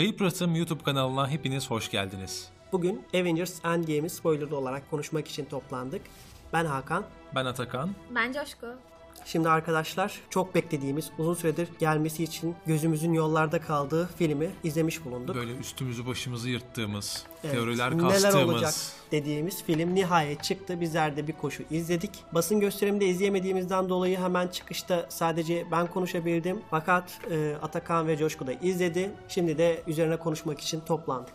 Kayıp Rıhtım YouTube kanalına hepiniz hoş geldiniz. Bugün Avengers Endgame'i spoilerlı olarak konuşmak için toplandık. Ben Hakan. Ben Atakan. Ben Coşku. Şimdi arkadaşlar çok beklediğimiz, uzun süredir gelmesi için gözümüzün yollarda kaldığı filmi izlemiş bulunduk. Böyle üstümüzü başımızı yırttığımız, Evet, teoriler Neler kastığımız. olacak dediğimiz film nihayet çıktı. Bizler de bir koşu izledik. Basın gösteriminde izleyemediğimizden dolayı hemen çıkışta sadece ben konuşabildim. Fakat e, Atakan ve Coşku da izledi. Şimdi de üzerine konuşmak için toplandık.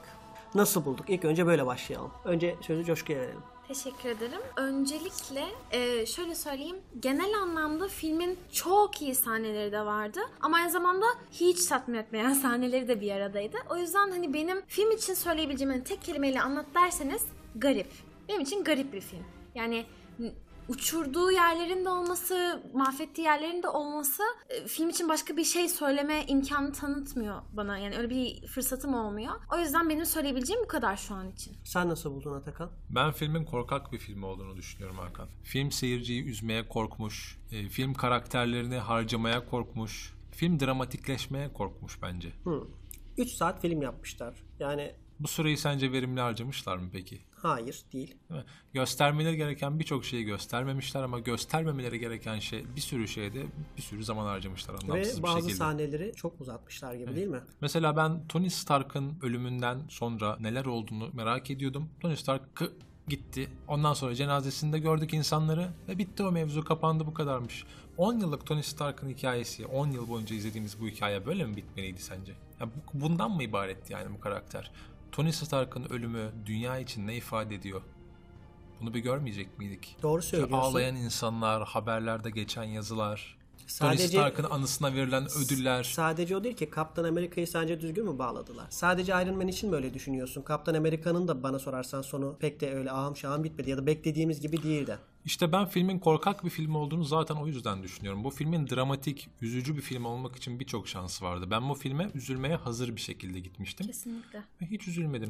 Nasıl bulduk? İlk önce böyle başlayalım. Önce sözü Coşku'ya verelim. Teşekkür ederim. Öncelikle e, şöyle söyleyeyim. Genel anlamda filmin çok iyi sahneleri de vardı. Ama aynı zamanda hiç tatmin etmeyen sahneleri de bir aradaydı. O yüzden hani benim film için söyleyebileceğim hani tek kelimeyle anlat derseniz garip. Benim için garip bir film. Yani uçurduğu yerlerin de olması, mahvettiği yerlerin de olması e, film için başka bir şey söyleme imkanı tanıtmıyor bana. Yani öyle bir fırsatım olmuyor. O yüzden benim söyleyebileceğim bu kadar şu an için. Sen nasıl buldun Atakan? Ben filmin korkak bir film olduğunu düşünüyorum Hakan. Film seyirciyi üzmeye korkmuş, e, film karakterlerini harcamaya korkmuş, film dramatikleşmeye korkmuş bence. 3 saat film yapmışlar. Yani Bu süreyi sence verimli harcamışlar mı peki? Hayır değil. Göstermeleri gereken birçok şeyi göstermemişler ama göstermemeleri gereken şey bir sürü şeyde bir sürü zaman harcamışlar anlamsız Ve bir bazı şekilde. sahneleri çok uzatmışlar gibi değil mi? Mesela ben Tony Stark'ın ölümünden sonra neler olduğunu merak ediyordum. Tony Stark gitti. Ondan sonra cenazesinde gördük insanları ve bitti o mevzu kapandı bu kadarmış. 10 yıllık Tony Stark'ın hikayesi, 10 yıl boyunca izlediğimiz bu hikaye böyle mi bitmeliydi sence? Ya bu- bundan mı ibaretti yani bu karakter? Tony Stark'ın ölümü dünya için ne ifade ediyor? Bunu bir görmeyecek miydik? Doğru İşte söylüyorsun. ağlayan insanlar, haberlerde geçen yazılar, Tony Sadece- Stark'ın anısına verilen ödüller. Sadece o değil ki Kaptan Amerika'yı sence düzgün mü bağladılar? Sadece Iron Man için mi öyle düşünüyorsun? Kaptan Amerika'nın da bana sorarsan sonu pek de öyle ahım şahım bitmedi ya da beklediğimiz gibi değildi. İşte ben filmin korkak bir film olduğunu zaten o yüzden düşünüyorum. Bu filmin dramatik, üzücü bir film olmak için birçok şansı vardı. Ben bu filme üzülmeye hazır bir şekilde gitmiştim. Kesinlikle. Ve hiç üzülmedim.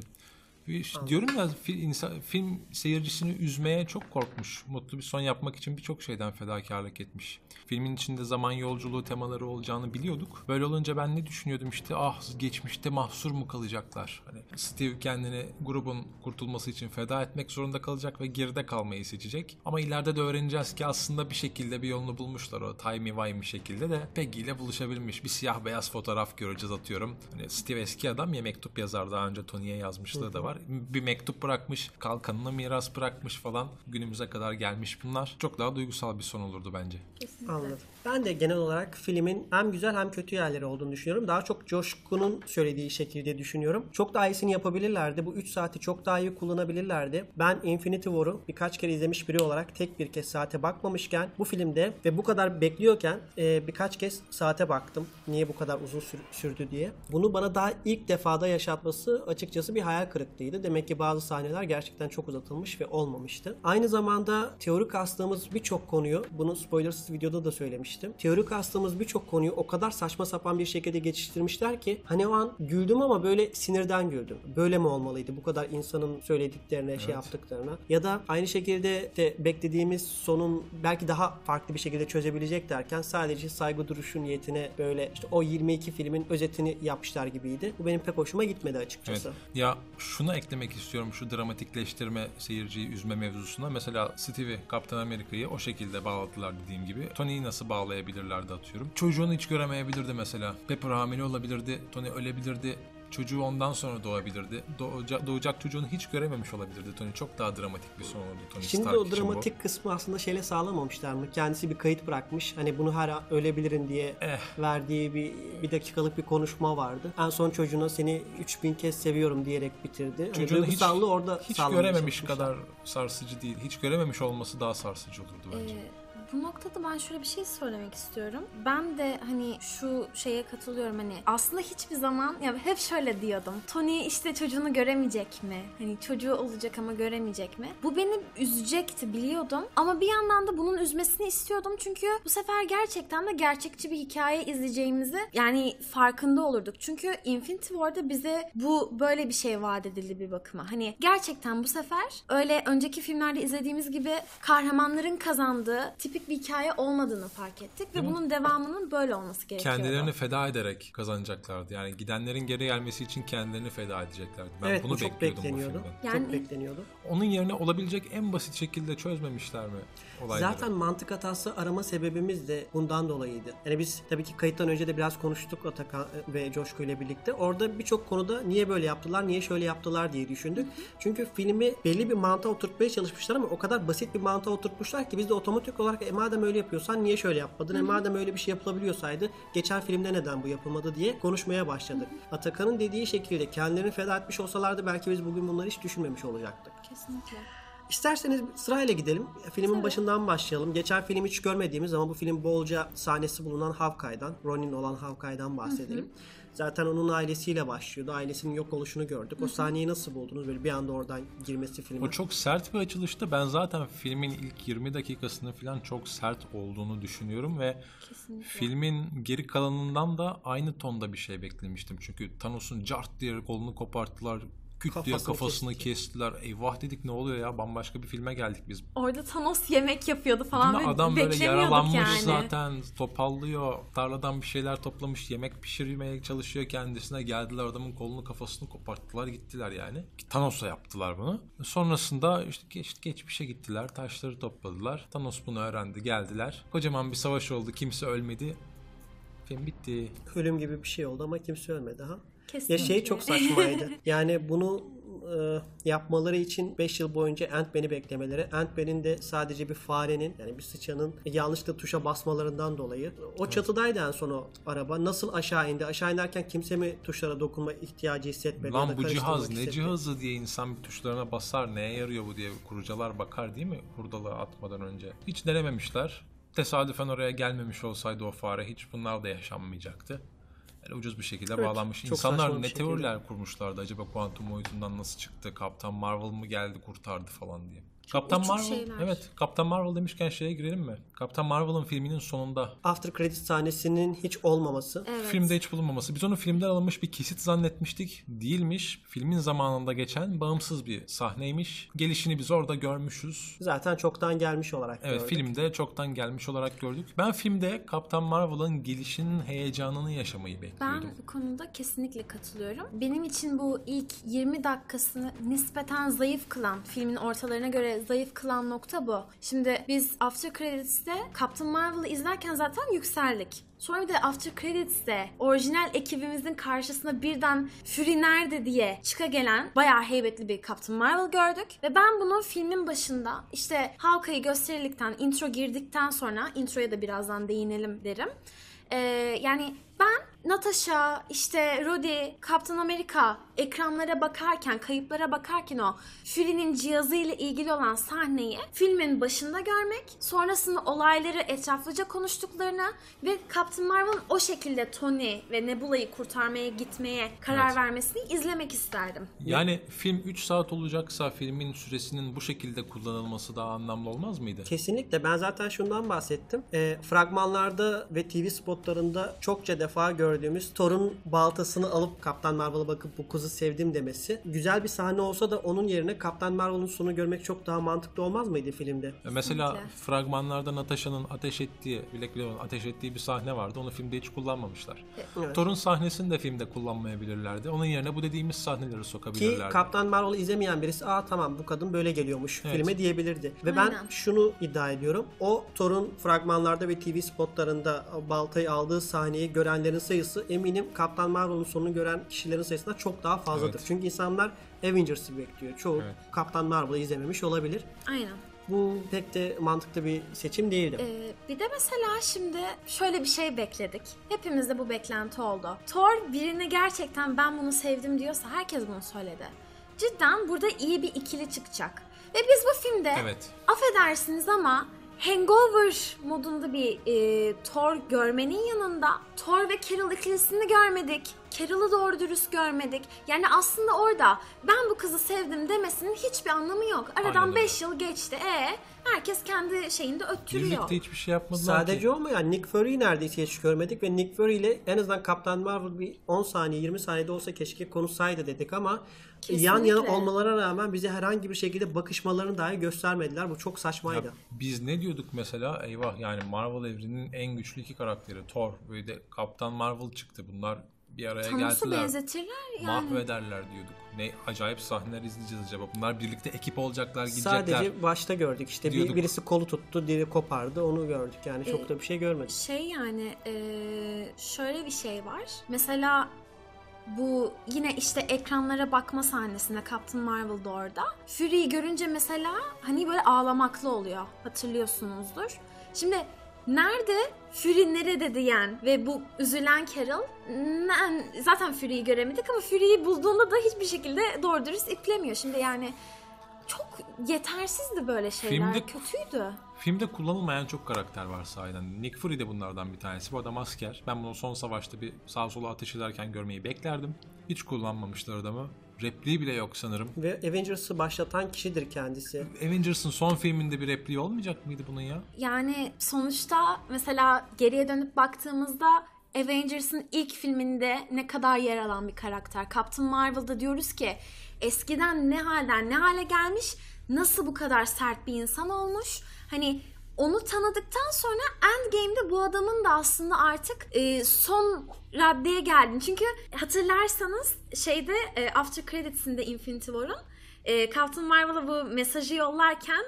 İşte diyorum ya fi- insan- film seyircisini üzmeye çok korkmuş. Mutlu bir son yapmak için birçok şeyden fedakarlık etmiş. Filmin içinde zaman yolculuğu temaları olacağını biliyorduk. Böyle olunca ben ne düşünüyordum işte ah geçmişte mahsur mu kalacaklar? Hani Steve kendini grubun kurtulması için feda etmek zorunda kalacak ve geride kalmayı seçecek. Ama ileride de öğreneceğiz ki aslında bir şekilde bir yolunu bulmuşlar o timey wimey şekilde de Peggy ile buluşabilmiş. Bir siyah beyaz fotoğraf göreceğiz atıyorum. Hani Steve eski adam ya mektup yazar daha önce Tony'ye yazmışlığı da var. Bir mektup bırakmış, kalkanına miras bırakmış falan. Günümüze kadar gelmiş bunlar. Çok daha duygusal bir son olurdu bence. Kesinlikle. Anladım. Ben de genel olarak filmin hem güzel hem kötü yerleri olduğunu düşünüyorum. Daha çok Coşkun'un söylediği şekilde düşünüyorum. Çok daha iyisini yapabilirlerdi. Bu 3 saati çok daha iyi kullanabilirlerdi. Ben Infinity War'u birkaç kere izlemiş biri olarak tek bir kez saate bakmamışken bu filmde ve bu kadar bekliyorken e, birkaç kez saate baktım. Niye bu kadar uzun sür- sürdü diye. Bunu bana daha ilk defada yaşatması açıkçası bir hayal kırıklığıydı. Demek ki bazı sahneler gerçekten çok uzatılmış ve olmamıştı. Aynı zamanda teorik kastığımız birçok konuyu, bunu spoilersız videoda da söylemiştim. Teorik kastığımız birçok konuyu o kadar saçma sapan bir şekilde geçiştirmişler ki hani o an güldüm ama böyle sinirden güldüm. Böyle mi olmalıydı bu kadar insanın söylediklerine, şey yaptıklarına. Ya da aynı şekilde de beklediğimiz sonun belki daha farklı bir şekilde çözebilecek derken sadece saygı duruşu niyetine böyle işte o 22 filmin özetini yapmışlar gibiydi. Bu benim pek hoşuma gitmedi açıkçası. Evet. Ya şunu eklemek istiyorum şu dramatikleştirme seyirciyi üzme mevzusuna. Mesela Stevie, Kaptan Amerika'yı o şekilde bağladılar dediğim gibi. Tony'yi nasıl bağlayabilirlerdi atıyorum. Çocuğunu hiç göremeyebilirdi mesela. Pepper hamile olabilirdi, Tony ölebilirdi. Çocuğu ondan sonra doğabilirdi. Doğacak, doğacak çocuğunu hiç görememiş olabilirdi Tony. Çok daha dramatik bir son oldu Tony Şimdi Stark o için bu. dramatik kısmı aslında şeyle sağlamamışlar mı? Kendisi bir kayıt bırakmış. Hani bunu her an ölebilirim diye Eh. verdiği bir, bir dakikalık bir konuşma vardı. En son çocuğuna seni 3000 kez seviyorum diyerek bitirdi. Hani Çocuğunu hiç, duygusallığı orada hiç görememiş çalışmışlar. kadar sarsıcı değil. Hiç görememiş olması daha sarsıcı olurdu bence. Ee, bu noktada ben şöyle bir şey söylemek istiyorum. Ben de hani şu şeye katılıyorum hani aslında hiçbir zaman ya hep şöyle diyordum. Tony işte çocuğunu göremeyecek mi? Hani çocuğu olacak ama göremeyecek mi? Bu beni üzecekti biliyordum. Ama bir yandan da bunun üzmesini istiyordum. Çünkü bu sefer gerçekten de gerçekçi bir hikaye izleyeceğimizi yani farkında olurduk. Çünkü Infinity War'da bize bu böyle bir şey vaat edildi bir bakıma. Hani gerçekten bu sefer öyle önceki filmlerde izlediğimiz gibi kahramanların kazandığı tipik bir hikaye olmadığını fark ettik ve bunun devamının böyle olması gerekiyordu. Kendilerini feda ederek kazanacaklardı. Yani gidenlerin geri gelmesi için kendilerini feda edeceklerdi. Ben evet bunu bu çok bekliyordum bu bekleniyordu. filmden. Yani- Çok bekleniyordu. Onun yerine olabilecek en basit şekilde çözmemişler mi olayları? Zaten mantık hatası arama sebebimiz de bundan dolayıydı. Yani biz tabii ki kayıttan önce de biraz konuştuk Atakan ve Coşku ile birlikte. Orada birçok konuda niye böyle yaptılar, niye şöyle yaptılar diye düşündük. Çünkü filmi belli bir mantığa oturtmaya çalışmışlar ama o kadar basit bir mantığa oturtmuşlar ki biz de otomatik olarak e madem öyle yapıyorsan niye şöyle yapmadın? E madem öyle bir şey yapılabiliyorsaydı geçen filmde neden bu yapılmadı diye konuşmaya başladık. Atakan'ın dediği şekilde kendilerini feda etmiş olsalardı belki biz bugün bunları hiç düşünmemiş olacaktık. Kesinlikle. İsterseniz sırayla gidelim. Filmin başından başlayalım. Geçen film hiç görmediğimiz ama bu film bolca sahnesi bulunan Hawkeye'dan, Ronin olan Hawkeye'dan bahsedelim. Zaten onun ailesiyle başlıyordu. Ailesinin yok oluşunu gördük. O sahneyi nasıl buldunuz? Böyle bir anda oradan girmesi filme. O çok sert bir açılıştı. Ben zaten filmin ilk 20 dakikasını falan çok sert olduğunu düşünüyorum ve Kesinlikle. filmin geri kalanından da aynı tonda bir şey beklemiştim. Çünkü Thanos'un cart diye kolunu koparttılar. Küt diye Kafasını kafasını kesti. kestiler. Eyvah dedik ne oluyor ya bambaşka bir filme geldik biz. Orada Thanos yemek yapıyordu falan Değil mi? ve Adam böyle yaralanmış yani. zaten topallıyor. Tarladan bir şeyler toplamış yemek pişirmeye çalışıyor kendisine. Geldiler adamın kolunu kafasını koparttılar gittiler yani. Thanos'a yaptılar bunu. Sonrasında işte geç, geçmişe gittiler taşları topladılar. Thanos bunu öğrendi geldiler. Kocaman bir savaş oldu kimse ölmedi. Film bitti. Ölüm gibi bir şey oldu ama kimse ölmedi ha. Ya Kesinlikle. şey çok saçmaydı. yani bunu e, yapmaları için 5 yıl boyunca Ant-Man'i beklemeleri. Ant-Man'in de sadece bir farenin yani bir sıçanın yanlışlıkla tuşa basmalarından dolayı. O çatıdaydı en son o araba. Nasıl aşağı indi? Aşağı inerken kimse mi tuşlara dokunma ihtiyacı hissetmedi? ya Lan bu cihaz karıştırmak ne hissetmedi? cihazı diye insan bir tuşlarına basar neye yarıyor bu diye kurucalar bakar değil mi hurdalığı atmadan önce. Hiç denememişler. Tesadüfen oraya gelmemiş olsaydı o fare hiç bunlar da yaşanmayacaktı. Yani ucuz bir şekilde Evet, bağlanmış. İnsanlar ne teoriler kurmuşlardı acaba kuantum boyutundan nasıl çıktı? Kaptan Marvel mı geldi kurtardı falan diye. Kaptan uçuk Marvel, şeyler. evet. Kaptan Marvel demişken şeye girelim mi? Kaptan Marvel'ın filminin sonunda After credit sahnesinin hiç olmaması. Evet. Filmde hiç bulunmaması. Biz onu filmden alınmış bir kesit zannetmiştik. Değilmiş. Filmin zamanında geçen bağımsız bir sahneymiş. Gelişini biz orada görmüşüz. Zaten çoktan gelmiş olarak Evet gördük. filmde çoktan gelmiş olarak gördük. Ben filmde Kaptan Marvel'ın gelişinin heyecanını yaşamayı Ben bekliyordum. bu konuda kesinlikle katılıyorum. Benim için bu ilk 20 dakikasını nispeten zayıf kılan, filmin ortalarına göre zayıf kılan nokta bu. Şimdi biz After Credits'te Captain Marvel'ı izlerken zaten yükseldik. Sonra bir de After Credits'te orijinal ekibimizin karşısına birden Fury nerede diye çıka gelen bayağı heybetli bir Captain Marvel gördük. Ve ben bunu filmin başında işte Hawkeye'yi gösterildikten, intro girdikten sonra introya da birazdan değinelim derim. Ee, yani ben Natasha, işte Rhodey, Captain America ekranlara bakarken, kayıplara bakarken o Fury'nin cihazıyla ilgili olan sahneyi filmin başında görmek, sonrasında olayları etraflıca konuştuklarını ve Captain Marvel'ın o şekilde Tony ve Nebula'yı kurtarmaya gitmeye karar Evet. vermesini izlemek isterdim. Yani film 3 saat olacaksa filmin süresinin bu şekilde kullanılması daha anlamlı olmaz mıydı? Kesinlikle. Ben zaten şundan bahsettim. E, fragmanlarda ve TV spotlarında çokça defa gördüğümüz Thor'un baltasını alıp Kaptan Marvel'a bakıp bu kızı sevdim demesi. Güzel bir sahne olsa da onun yerine Kaptan Marvel'ın sonu görmek çok daha mantıklı olmaz mıydı filmde? Ya Mesela Kesinlikle. fragmanlarda Natasha'nın ateş ettiği, Black Widow'un ateş ettiği bir sahne vardı. Onu filmde hiç kullanmamışlar. Evet. Thor'un sahnesini de filmde kullanmayabilirlerdi. Onun yerine bu dediğimiz sahneleri Ki sokabilirlerdi. Kaptan Marvel'ı izlemeyen birisi aa tamam bu kadın böyle geliyormuş Evet. filme diyebilirdi. Ve Aynen. ben şunu iddia ediyorum. O Thor'un fragmanlarda ve TV spotlarında baltayı aldığı sahneyi görenlerin sayısı eminim Kaptan Marvel'ın sonunu gören kişilerin sayısından çok daha fazladır. Evet. Çünkü insanlar Avengers'ı bekliyor. Çoğu Evet. Kaptan Marvel'ı izlememiş olabilir. Aynen. Bu pek de mantıklı bir seçim değildi. Ee, bir de mesela şimdi şöyle bir şey bekledik. Hepimizde bu beklenti oldu. Thor birini gerçekten ben bunu sevdim diyorsa herkes bunu söyledi. Cidden burada iyi bir ikili çıkacak. Ve biz bu filmde Evet. affedersiniz ama Hangover modunda bir e, Thor görmenin yanında Thor ve Carol ikilisini görmedik. Carol'ı doğru dürüst görmedik. Yani aslında orada ben bu kızı sevdim demesinin hiçbir anlamı yok. Aynen Aradan öyle. 5 yıl geçti. E herkes kendi şeyinde öttürüyor. Birlikte hiçbir şey yapmadılar Sadece ki. o mu yani Nick Fury'yi neredeyse hiç görmedik ve Nick Fury ile en azından Kaptan Marvel bir 10 saniye 20 saniyede olsa keşke konuşsaydı dedik ama yan yana Kesinlikle. olmalarına rağmen bize herhangi bir şekilde bakışmalarını dahi göstermediler. Bu çok saçmaydı. Ya biz ne diyorduk mesela? Eyvah yani Marvel evreninin en güçlü iki karakteri Thor ve de Kaptan Marvel çıktı. Bunlar bir araya Thanos'u geldiler. benzetirler yani. Mahvederler diyorduk. Ne acayip sahneler izleyeceğiz acaba. Bunlar birlikte ekip olacaklar, gidecekler. Sadece başta gördük işte bir, birisi kolu tuttu, diğeri kopardı onu gördük yani çok da bir şey görmedik. Şey yani eee, şöyle bir şey var. Mesela bu yine işte ekranlara bakma sahnesinde Captain Marvel'da orada. Fury'yi görünce mesela hani böyle ağlamaklı oluyor. Hatırlıyorsunuzdur. Şimdi nerede Fury nerede diyen ve bu üzülen Carol zaten Fury'yi göremedik ama Fury'yi bulduğunda da hiçbir şekilde doğru dürüst iplemiyor. Şimdi yani çok yetersizdi böyle şeyler. Filmde- Kötüydü. Filmde kullanılmayan çok karakter var sahiden. Nick Fury de bunlardan bir tanesi. Bu adam asker. Ben bunu son savaşta bir sağa sola ateş ederken görmeyi beklerdim. Hiç kullanmamışlar adamı. Repliği bile yok sanırım. Ve Avengers'ı başlatan kişidir kendisi. Avengers'ın son filminde bir repliği olmayacak mıydı bunun ya? Yani sonuçta mesela geriye dönüp baktığımızda Avengers'ın ilk filminde ne kadar yer alan bir karakter. Captain Marvel'da diyoruz ki eskiden ne halden ne hale gelmiş, nasıl bu kadar sert bir insan olmuş. Hani onu tanıdıktan sonra Endgame'de bu adamın da aslında artık e, son raddeye geldin. Çünkü hatırlarsanız şeyde e, After Credits'inde Infinity War'un e, Captain Marvel'a bu mesajı yollarken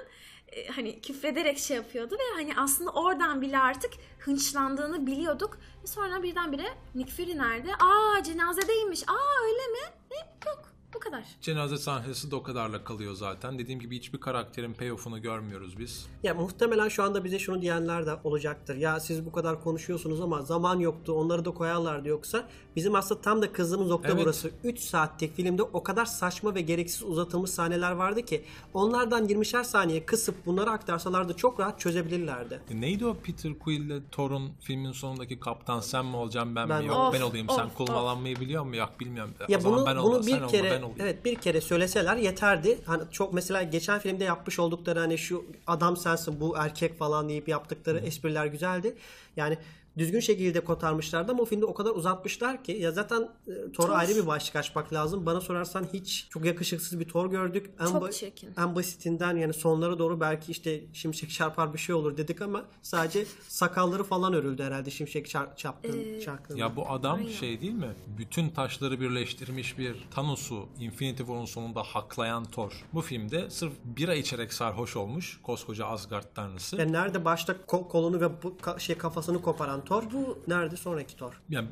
e, hani küfrederek şey yapıyordu ve hani aslında oradan bile artık hınçlandığını biliyorduk. Ve sonra birdenbire Nick Fury nerede? Aa cenazedeymiş. Aa öyle mi? Ne? Yok. Bu kadar. Cenaze sahnesi de o kadarla kalıyor zaten. Dediğim gibi hiçbir karakterin payoff'unu görmüyoruz biz. Ya muhtemelen şu anda bize şunu diyenler de olacaktır. Ya siz bu kadar konuşuyorsunuz ama zaman yoktu. Onları da koyarlardı yoksa. Bizim aslında tam da kızdığımız nokta Evet. burası. 3 saatlik filmde o kadar saçma ve gereksiz uzatılmış sahneler vardı ki onlardan 20'şer saniye kısıp bunları aktarsalardı çok rahat çözebilirlerdi. E Neydi o Peter Quill'le Thor'un filmin sonundaki kaptan sen mi olacaksın ben, Ben- mi? Yok Of, ben olayım. sen of, kullanmayı biliyor musun? Yok bilmiyorum. Ya o zaman bunu ben bunu olma, sen bir olma, kere ben olayım. evet bir kere söyleseler yeterdi. Hani çok mesela geçen filmde yapmış oldukları hani şu adam sensin bu erkek falan deyip yaptıkları espriler güzeldi. Yani düzgün şekilde kotarmışlardı ama o filmde o kadar uzatmışlar ki ya zaten e, Thor'a ayrı bir başlık açmak lazım. Bana sorarsan hiç çok yakışıksız bir Thor gördük. En, Çok ba- çirkin. en basitinden yani sonlara doğru belki işte şimşek çarpar bir şey olur dedik ama sadece sakalları falan örüldü herhalde şimşek çar- çarptığın, çarptığında. Ya bu adam Aynen. şey değil mi? Bütün taşları birleştirmiş bir Thanos'u Infinity War'un sonunda haklayan Thor. Bu filmde sırf bira içerek sarhoş olmuş koskoca Asgard tanrısı. Yani nerede başta ko- kolunu ve bu ka- şey kafasını koparan Thor, Bu- nerede sonraki Thor? Yani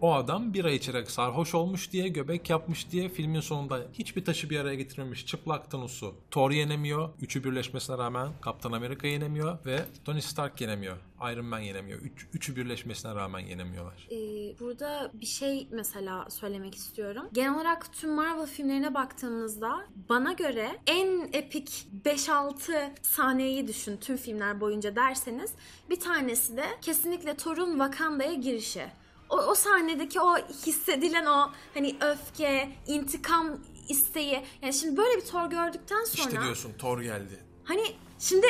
o adam bira içerek sarhoş olmuş diye, göbek yapmış diye filmin sonunda hiçbir taşı bir araya getirmemiş çıplak Thanos'u. Thor yenemiyor. Üçü birleşmesine rağmen Kaptan Amerika yenemiyor ve Tony Stark yenemiyor. Iron Man yenemiyor. Üç, üçü birleşmesine rağmen yenemiyorlar. Ee, burada bir şey mesela söylemek istiyorum. Genel olarak tüm Marvel filmlerine baktığımızda bana göre en epik 5-6 sahneyi düşün tüm filmler boyunca derseniz bir tanesi de kesinlikle Thor'un Wakanda'ya girişi. O, o sahnedeki o hissedilen o hani öfke, intikam isteği. Yani şimdi böyle bir Thor gördükten sonra İşte diyorsun Thor geldi. Hani şimdi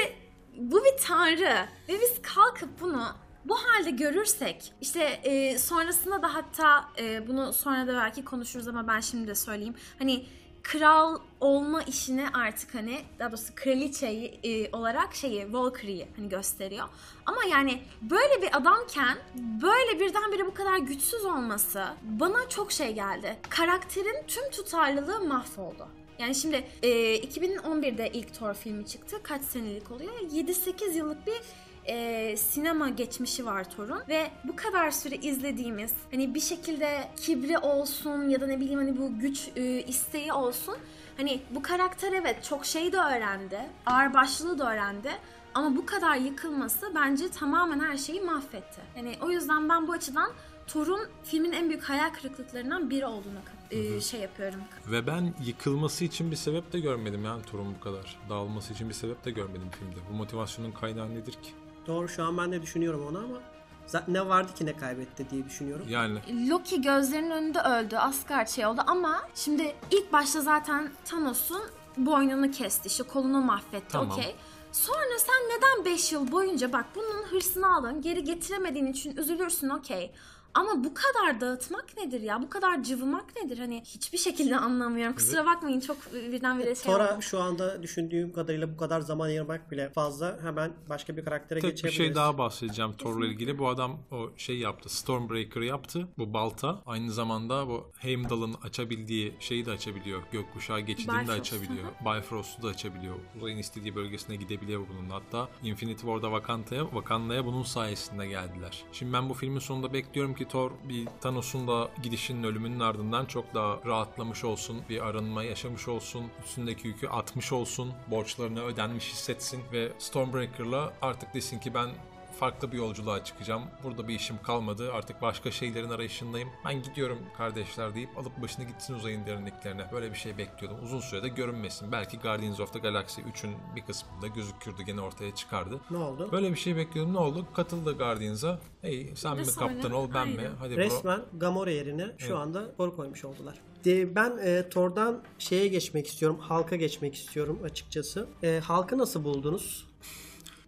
bu bir tanrı ve biz kalkıp bunu bu halde görürsek işte e, sonrasında da hatta e, bunu sonra da belki konuşuruz ama ben şimdi de söyleyeyim. Hani kral olma işini artık hani daha doğrusu kraliçeyi e, olarak şeyi Valkyrie'yi hani gösteriyor. Ama yani böyle bir adamken böyle birdenbire bu kadar güçsüz olması bana çok şey geldi. Karakterin tüm tutarlılığı mahvoldu. Yani şimdi e, 2011'de ilk Thor filmi çıktı. Kaç senelik oluyor? 7-8 yıllık bir e, sinema geçmişi var Thor'un ve bu kadar süre izlediğimiz hani bir şekilde kibri olsun ya da ne bileyim hani bu güç e, isteği olsun hani bu karakter evet çok şey de öğrendi ağırbaşlılığı da öğrendi ama bu kadar yıkılması bence tamamen her şeyi mahvetti. Yani o yüzden ben bu açıdan Thor'un filmin en büyük hayal kırıklıklarından biri olduğunu e, şey yapıyorum. Ve ben yıkılması için bir sebep de görmedim yani Thor'un bu kadar. Dağılması için bir sebep de görmedim filmde. Bu motivasyonun kaynağı nedir ki? Doğru şu an ben de düşünüyorum onu ama zaten ne vardı ki ne kaybetti diye düşünüyorum. Yani Loki gözlerinin önünde öldü. Asgard şey oldu ama şimdi ilk başta zaten Thanos'un boynunu kesti. işte kolunu mahvetti. Tamam. Okey. Sonra sen neden 5 yıl boyunca bak bunun hırsını aldın geri getiremediğin için üzülürsün okey. Ama bu kadar dağıtmak nedir ya? Bu kadar cıvımak nedir? Hani hiçbir şekilde anlamıyorum. Kusura bakmayın çok birdenbire şey Tora oldu. şu anda düşündüğüm kadarıyla bu kadar zaman ayırmak bile fazla. Hemen başka bir karaktere Tek bir geçebiliriz. şey daha bahsedeceğim Thor'la ilgili. Bu adam o şey yaptı. Stormbreaker yaptı. Bu balta. Aynı zamanda bu Heimdall'ın açabildiği şeyi de açabiliyor. Gökkuşağı geçidini de Bifrost, açabiliyor. Bifrost'u da açabiliyor. Uzayın istediği bölgesine gidebiliyor bunun. Hatta Infinity War'da Wakanda'ya, Wakanda'ya bunun sayesinde geldiler. Şimdi ben bu filmin sonunda bekliyorum ki Thor bir Thanos'un da gidişinin ölümünün ardından çok daha rahatlamış olsun. Bir arınma yaşamış olsun. Üstündeki yükü atmış olsun. Borçlarını ödenmiş hissetsin. Ve Stormbreaker'la artık desin ki ben farklı bir yolculuğa çıkacağım. Burada bir işim kalmadı. Artık başka şeylerin arayışındayım. Ben gidiyorum kardeşler deyip alıp başını gitsin uzayın derinliklerine. Böyle bir şey bekliyordum. Uzun sürede görünmesin. Belki Guardians of the Galaxy 3'ün bir kısmında gözükürdü. Gene ortaya çıkardı. Ne oldu? Böyle bir şey bekliyordum. Ne oldu? Katıldı Guardians'a. Hey sen mi kaptan ol ben mi? Aynen. Hadi bro. Resmen Gamora yerine şu anda Thor koymuş oldular. De, ben e, Thor'dan şeye geçmek istiyorum. Halka geçmek istiyorum açıkçası. E, halkı nasıl buldunuz?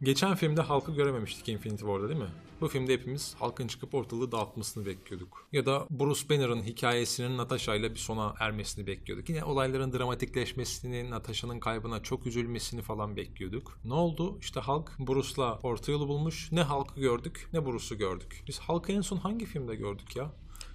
Geçen filmde halkı görememiştik Infinity War'da değil mi? Bu filmde hepimiz halkın çıkıp ortalığı dağıtmasını bekliyorduk. Ya da Bruce Banner'ın hikayesinin Natasha ile bir sona ermesini bekliyorduk. Yine olayların dramatikleşmesini, Natasha'nın kaybına çok üzülmesini falan bekliyorduk. Ne oldu? İşte halk Bruce'la orta yolu bulmuş. Ne halkı gördük ne Bruce'u gördük. Biz halkı en son hangi filmde gördük ya?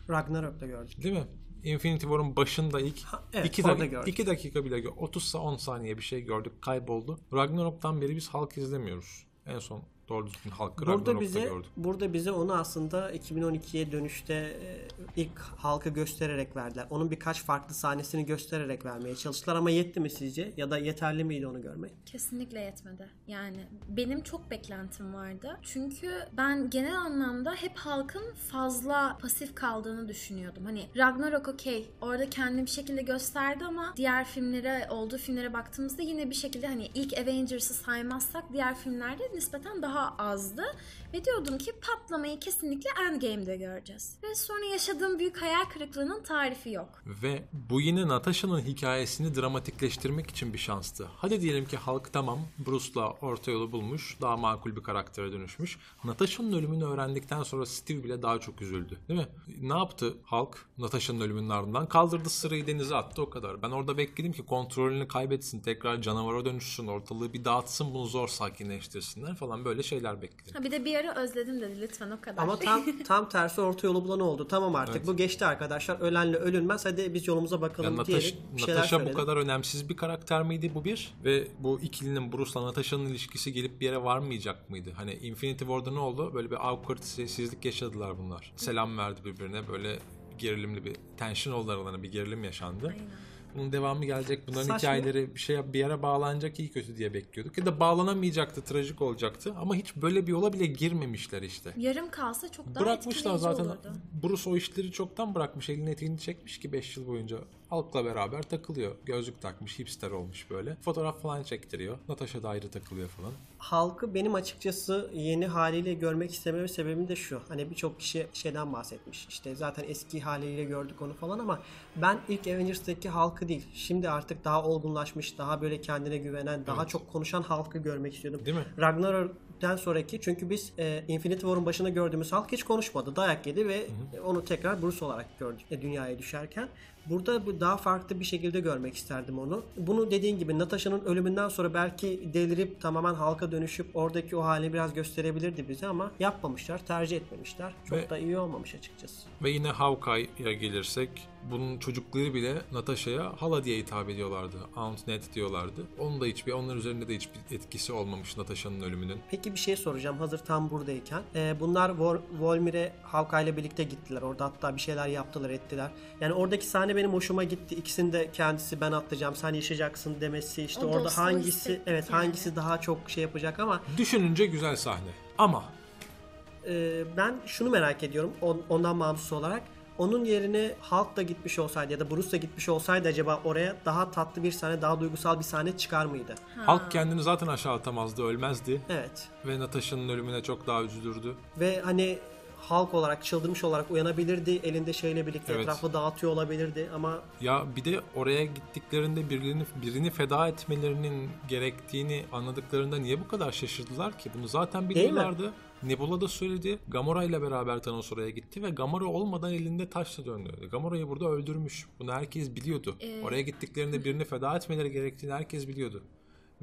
Ragnarok'ta gördük. Değil mi? Infinity War'un başında ilk evet, 2 orada dakika, gördük. iki dakika bile gö- 30 10 saniye bir şey gördük kayboldu. Ragnarok'tan beri biz halk izlemiyoruz. En son doğru düzgün halkı Burada bize gördük. burada bize onu aslında 2012'ye dönüşte e, ilk halkı göstererek verdiler. Onun birkaç farklı sahnesini göstererek vermeye çalıştılar ama yetti mi sizce? Ya da yeterli miydi onu görmek? Kesinlikle yetmedi. Yani benim çok beklentim vardı. Çünkü ben genel anlamda hep halkın fazla pasif kaldığını düşünüyordum. Hani Ragnarok okey orada kendini bir şekilde gösterdi ama diğer filmlere olduğu filmlere baktığımızda yine bir şekilde hani ilk Avengers'ı saymazsak diğer filmlerde nispeten daha azdı. Ve diyordum ki patlamayı kesinlikle Endgame'de göreceğiz. Ve sonra yaşadığım büyük hayal kırıklığının tarifi yok. Ve bu yine Natasha'nın hikayesini dramatikleştirmek için bir şanstı. Hadi diyelim ki halk tamam Bruce'la orta yolu bulmuş, daha makul bir karaktere dönüşmüş. Natasha'nın ölümünü öğrendikten sonra Steve bile daha çok üzüldü. Değil mi? Ne yaptı halk Natasha'nın ölümünün ardından? Kaldırdı sırayı denize attı o kadar. Ben orada bekledim ki kontrolünü kaybetsin, tekrar canavara dönüşsün, ortalığı bir dağıtsın, bunu zor sakinleştirsinler falan böyle şeyler bekledim. Ha bir de bir ara özledim dedi lütfen o kadar. Ama tam tam tersi orta yolu bulan oldu. Tamam artık Evet. bu geçti arkadaşlar. Ölenle ölünmez. Hadi biz yolumuza Ya bakalım Nataş- diyerek bir şeyler Natasha bu söyledi. kadar önemsiz bir karakter miydi bu bir? Ve bu ikilinin Bruce'la Natasha'nın ilişkisi gelip bir yere varmayacak mıydı? Hani Infinity War'da ne oldu? Böyle bir awkward sessizlik yaşadılar bunlar. Selam verdi birbirine böyle gerilimli bir tension oldu aralarında bir gerilim yaşandı. Aynen. Bunun devamı gelecek. Bunların Saçma. hikayeleri bir şeye bir yere bağlanacak iyi kötü diye bekliyorduk. Ya da bağlanamayacaktı, trajik olacaktı. Ama hiç böyle bir yola bile girmemişler işte. Yarım kalsa çok daha Bırakmışlar zaten. olurdu. Bruce o işleri çoktan bırakmış. Elini eteğini çekmiş ki 5 yıl boyunca. Halkla beraber takılıyor. Gözlük takmış, hipster olmuş böyle. Fotoğraf falan çektiriyor. Natasha da ayrı takılıyor falan. halkı benim açıkçası yeni haliyle görmek istememin sebebi de şu. Hani birçok kişi şeyden bahsetmiş. İşte zaten eski haliyle gördük onu falan ama ben ilk Avengers'taki halkı değil. Şimdi artık daha olgunlaşmış, daha böyle kendine güvenen, daha çok konuşan halkı görmek istiyordum. Değil mi? Ragnarok'tan sonraki çünkü biz e, Infinity War'un başında gördüğümüz halk hiç konuşmadı. Dayak yedi ve onu tekrar Bruce olarak gördük e, dünyaya düşerken. Burada bu daha farklı bir şekilde görmek isterdim onu. Bunu dediğin gibi Natasha'nın ölümünden sonra belki delirip tamamen halka dönüşüp oradaki o hali biraz gösterebilirdi bize ama yapmamışlar, tercih etmemişler. Çok Ve- da iyi olmamış açıkçası. Ve yine Hawkeye'ya gelirsek bunun çocukları bile Natasha'ya hala diye hitap ediyorlardı. Aunt Ned diyorlardı. Onun da hiçbir, onlar üzerinde de hiçbir etkisi olmamış Natasha'nın ölümünün. Peki bir şey soracağım hazır tam buradayken. Ee, bunlar Vol- Volmir'e Hawkeye ile birlikte gittiler. Orada hatta bir şeyler yaptılar ettiler. Yani oradaki sahne benim hoşuma gitti. İkisinin de kendisi ben atlayacağım sen yaşayacaksın demesi. işte O orada hangisi evet yani. hangisi daha çok şey yapacak ama Düşününce güzel sahne. Ama e, ben şunu merak ediyorum on- ondan bağımsız olarak. Onun yerine Hulk da gitmiş olsaydı ya da Bruce da gitmiş olsaydı acaba oraya daha tatlı bir sahne, daha duygusal bir sahne çıkar mıydı? halk kendini zaten aşağı atamazdı, ölmezdi. Evet. Ve Natasha'nın ölümüne çok daha üzülürdü. Ve hani halk olarak çıldırmış olarak uyanabilirdi. Elinde şeyle birlikte Evet. etrafı dağıtıyor olabilirdi ama Ya bir de oraya gittiklerinde birini birini feda etmelerinin gerektiğini anladıklarında niye bu kadar şaşırdılar ki? Bunu zaten biliyorlardı. Nebula da söyledi. Gamora ile beraber Thanos oraya gitti ve Gamora olmadan elinde taşla döndü. Gamora'yı burada öldürmüş. Bunu herkes biliyordu. Oraya gittiklerinde birini feda etmeleri gerektiğini herkes biliyordu.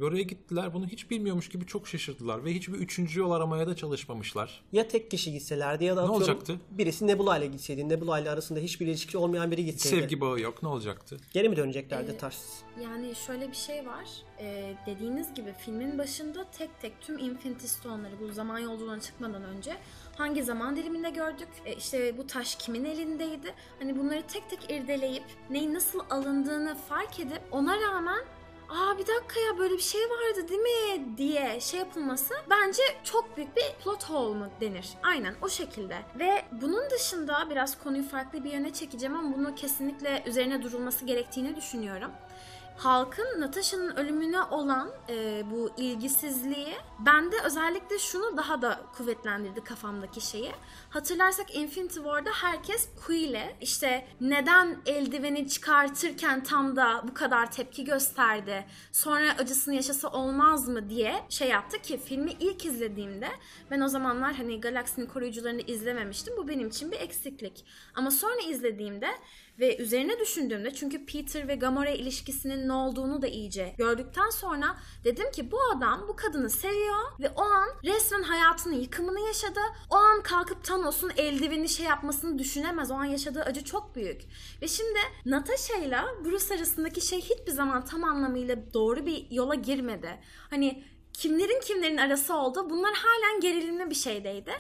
Ve oraya gittiler bunu hiç bilmiyormuş gibi çok şaşırdılar ve hiçbir üçüncü yol aramaya da çalışmamışlar. ya tek kişi gitselerdi ya da Ne olacaktı? birisi Nebula ile gitseydi. Nebula ile arasında hiçbir ilişki olmayan biri gitseydi. Sevgi bağı yok ne olacaktı? Geri mi döneceklerdi taşsız? Yani şöyle bir şey var. Ee, dediğiniz gibi filmin başında tek tek tüm Infinity Stone'ları bu zaman yolculuğuna çıkmadan önce hangi zaman diliminde gördük? E, işte bu taş kimin elindeydi? Hani bunları tek tek irdeleyip neyin nasıl alındığını fark edip ona rağmen Aa bir dakika ya böyle bir şey vardı değil mi diye şey yapılması bence çok büyük bir plot hole mu denir. Aynen o şekilde. Ve bunun dışında biraz konuyu farklı bir yöne çekeceğim ama bunu kesinlikle üzerine durulması gerektiğini düşünüyorum halkın Natasha'nın ölümüne olan e, bu ilgisizliği bende özellikle şunu daha da kuvvetlendirdi kafamdaki şeyi. Hatırlarsak Infinity War'da herkes Qui'yle işte neden eldiveni çıkartırken tam da bu kadar tepki gösterdi, sonra acısını yaşasa olmaz mı diye şey yaptı ki filmi ilk izlediğimde ben o zamanlar hani Galaksinin koruyucularını izlememiştim. Bu benim için bir eksiklik. Ama sonra izlediğimde ve üzerine düşündüğümde çünkü Peter ve Gamora ilişkisinin ne olduğunu da iyice gördükten sonra dedim ki bu adam bu kadını seviyor ve o an resmen hayatının yıkımını yaşadı. O an kalkıp Thanos'un eldiveni şey yapmasını düşünemez. O an yaşadığı acı çok büyük. Ve şimdi Natasha ile Bruce arasındaki şey hiçbir zaman tam anlamıyla doğru bir yola girmedi. Hani kimlerin kimlerin arası oldu bunlar halen gerilimli bir şeydeydi.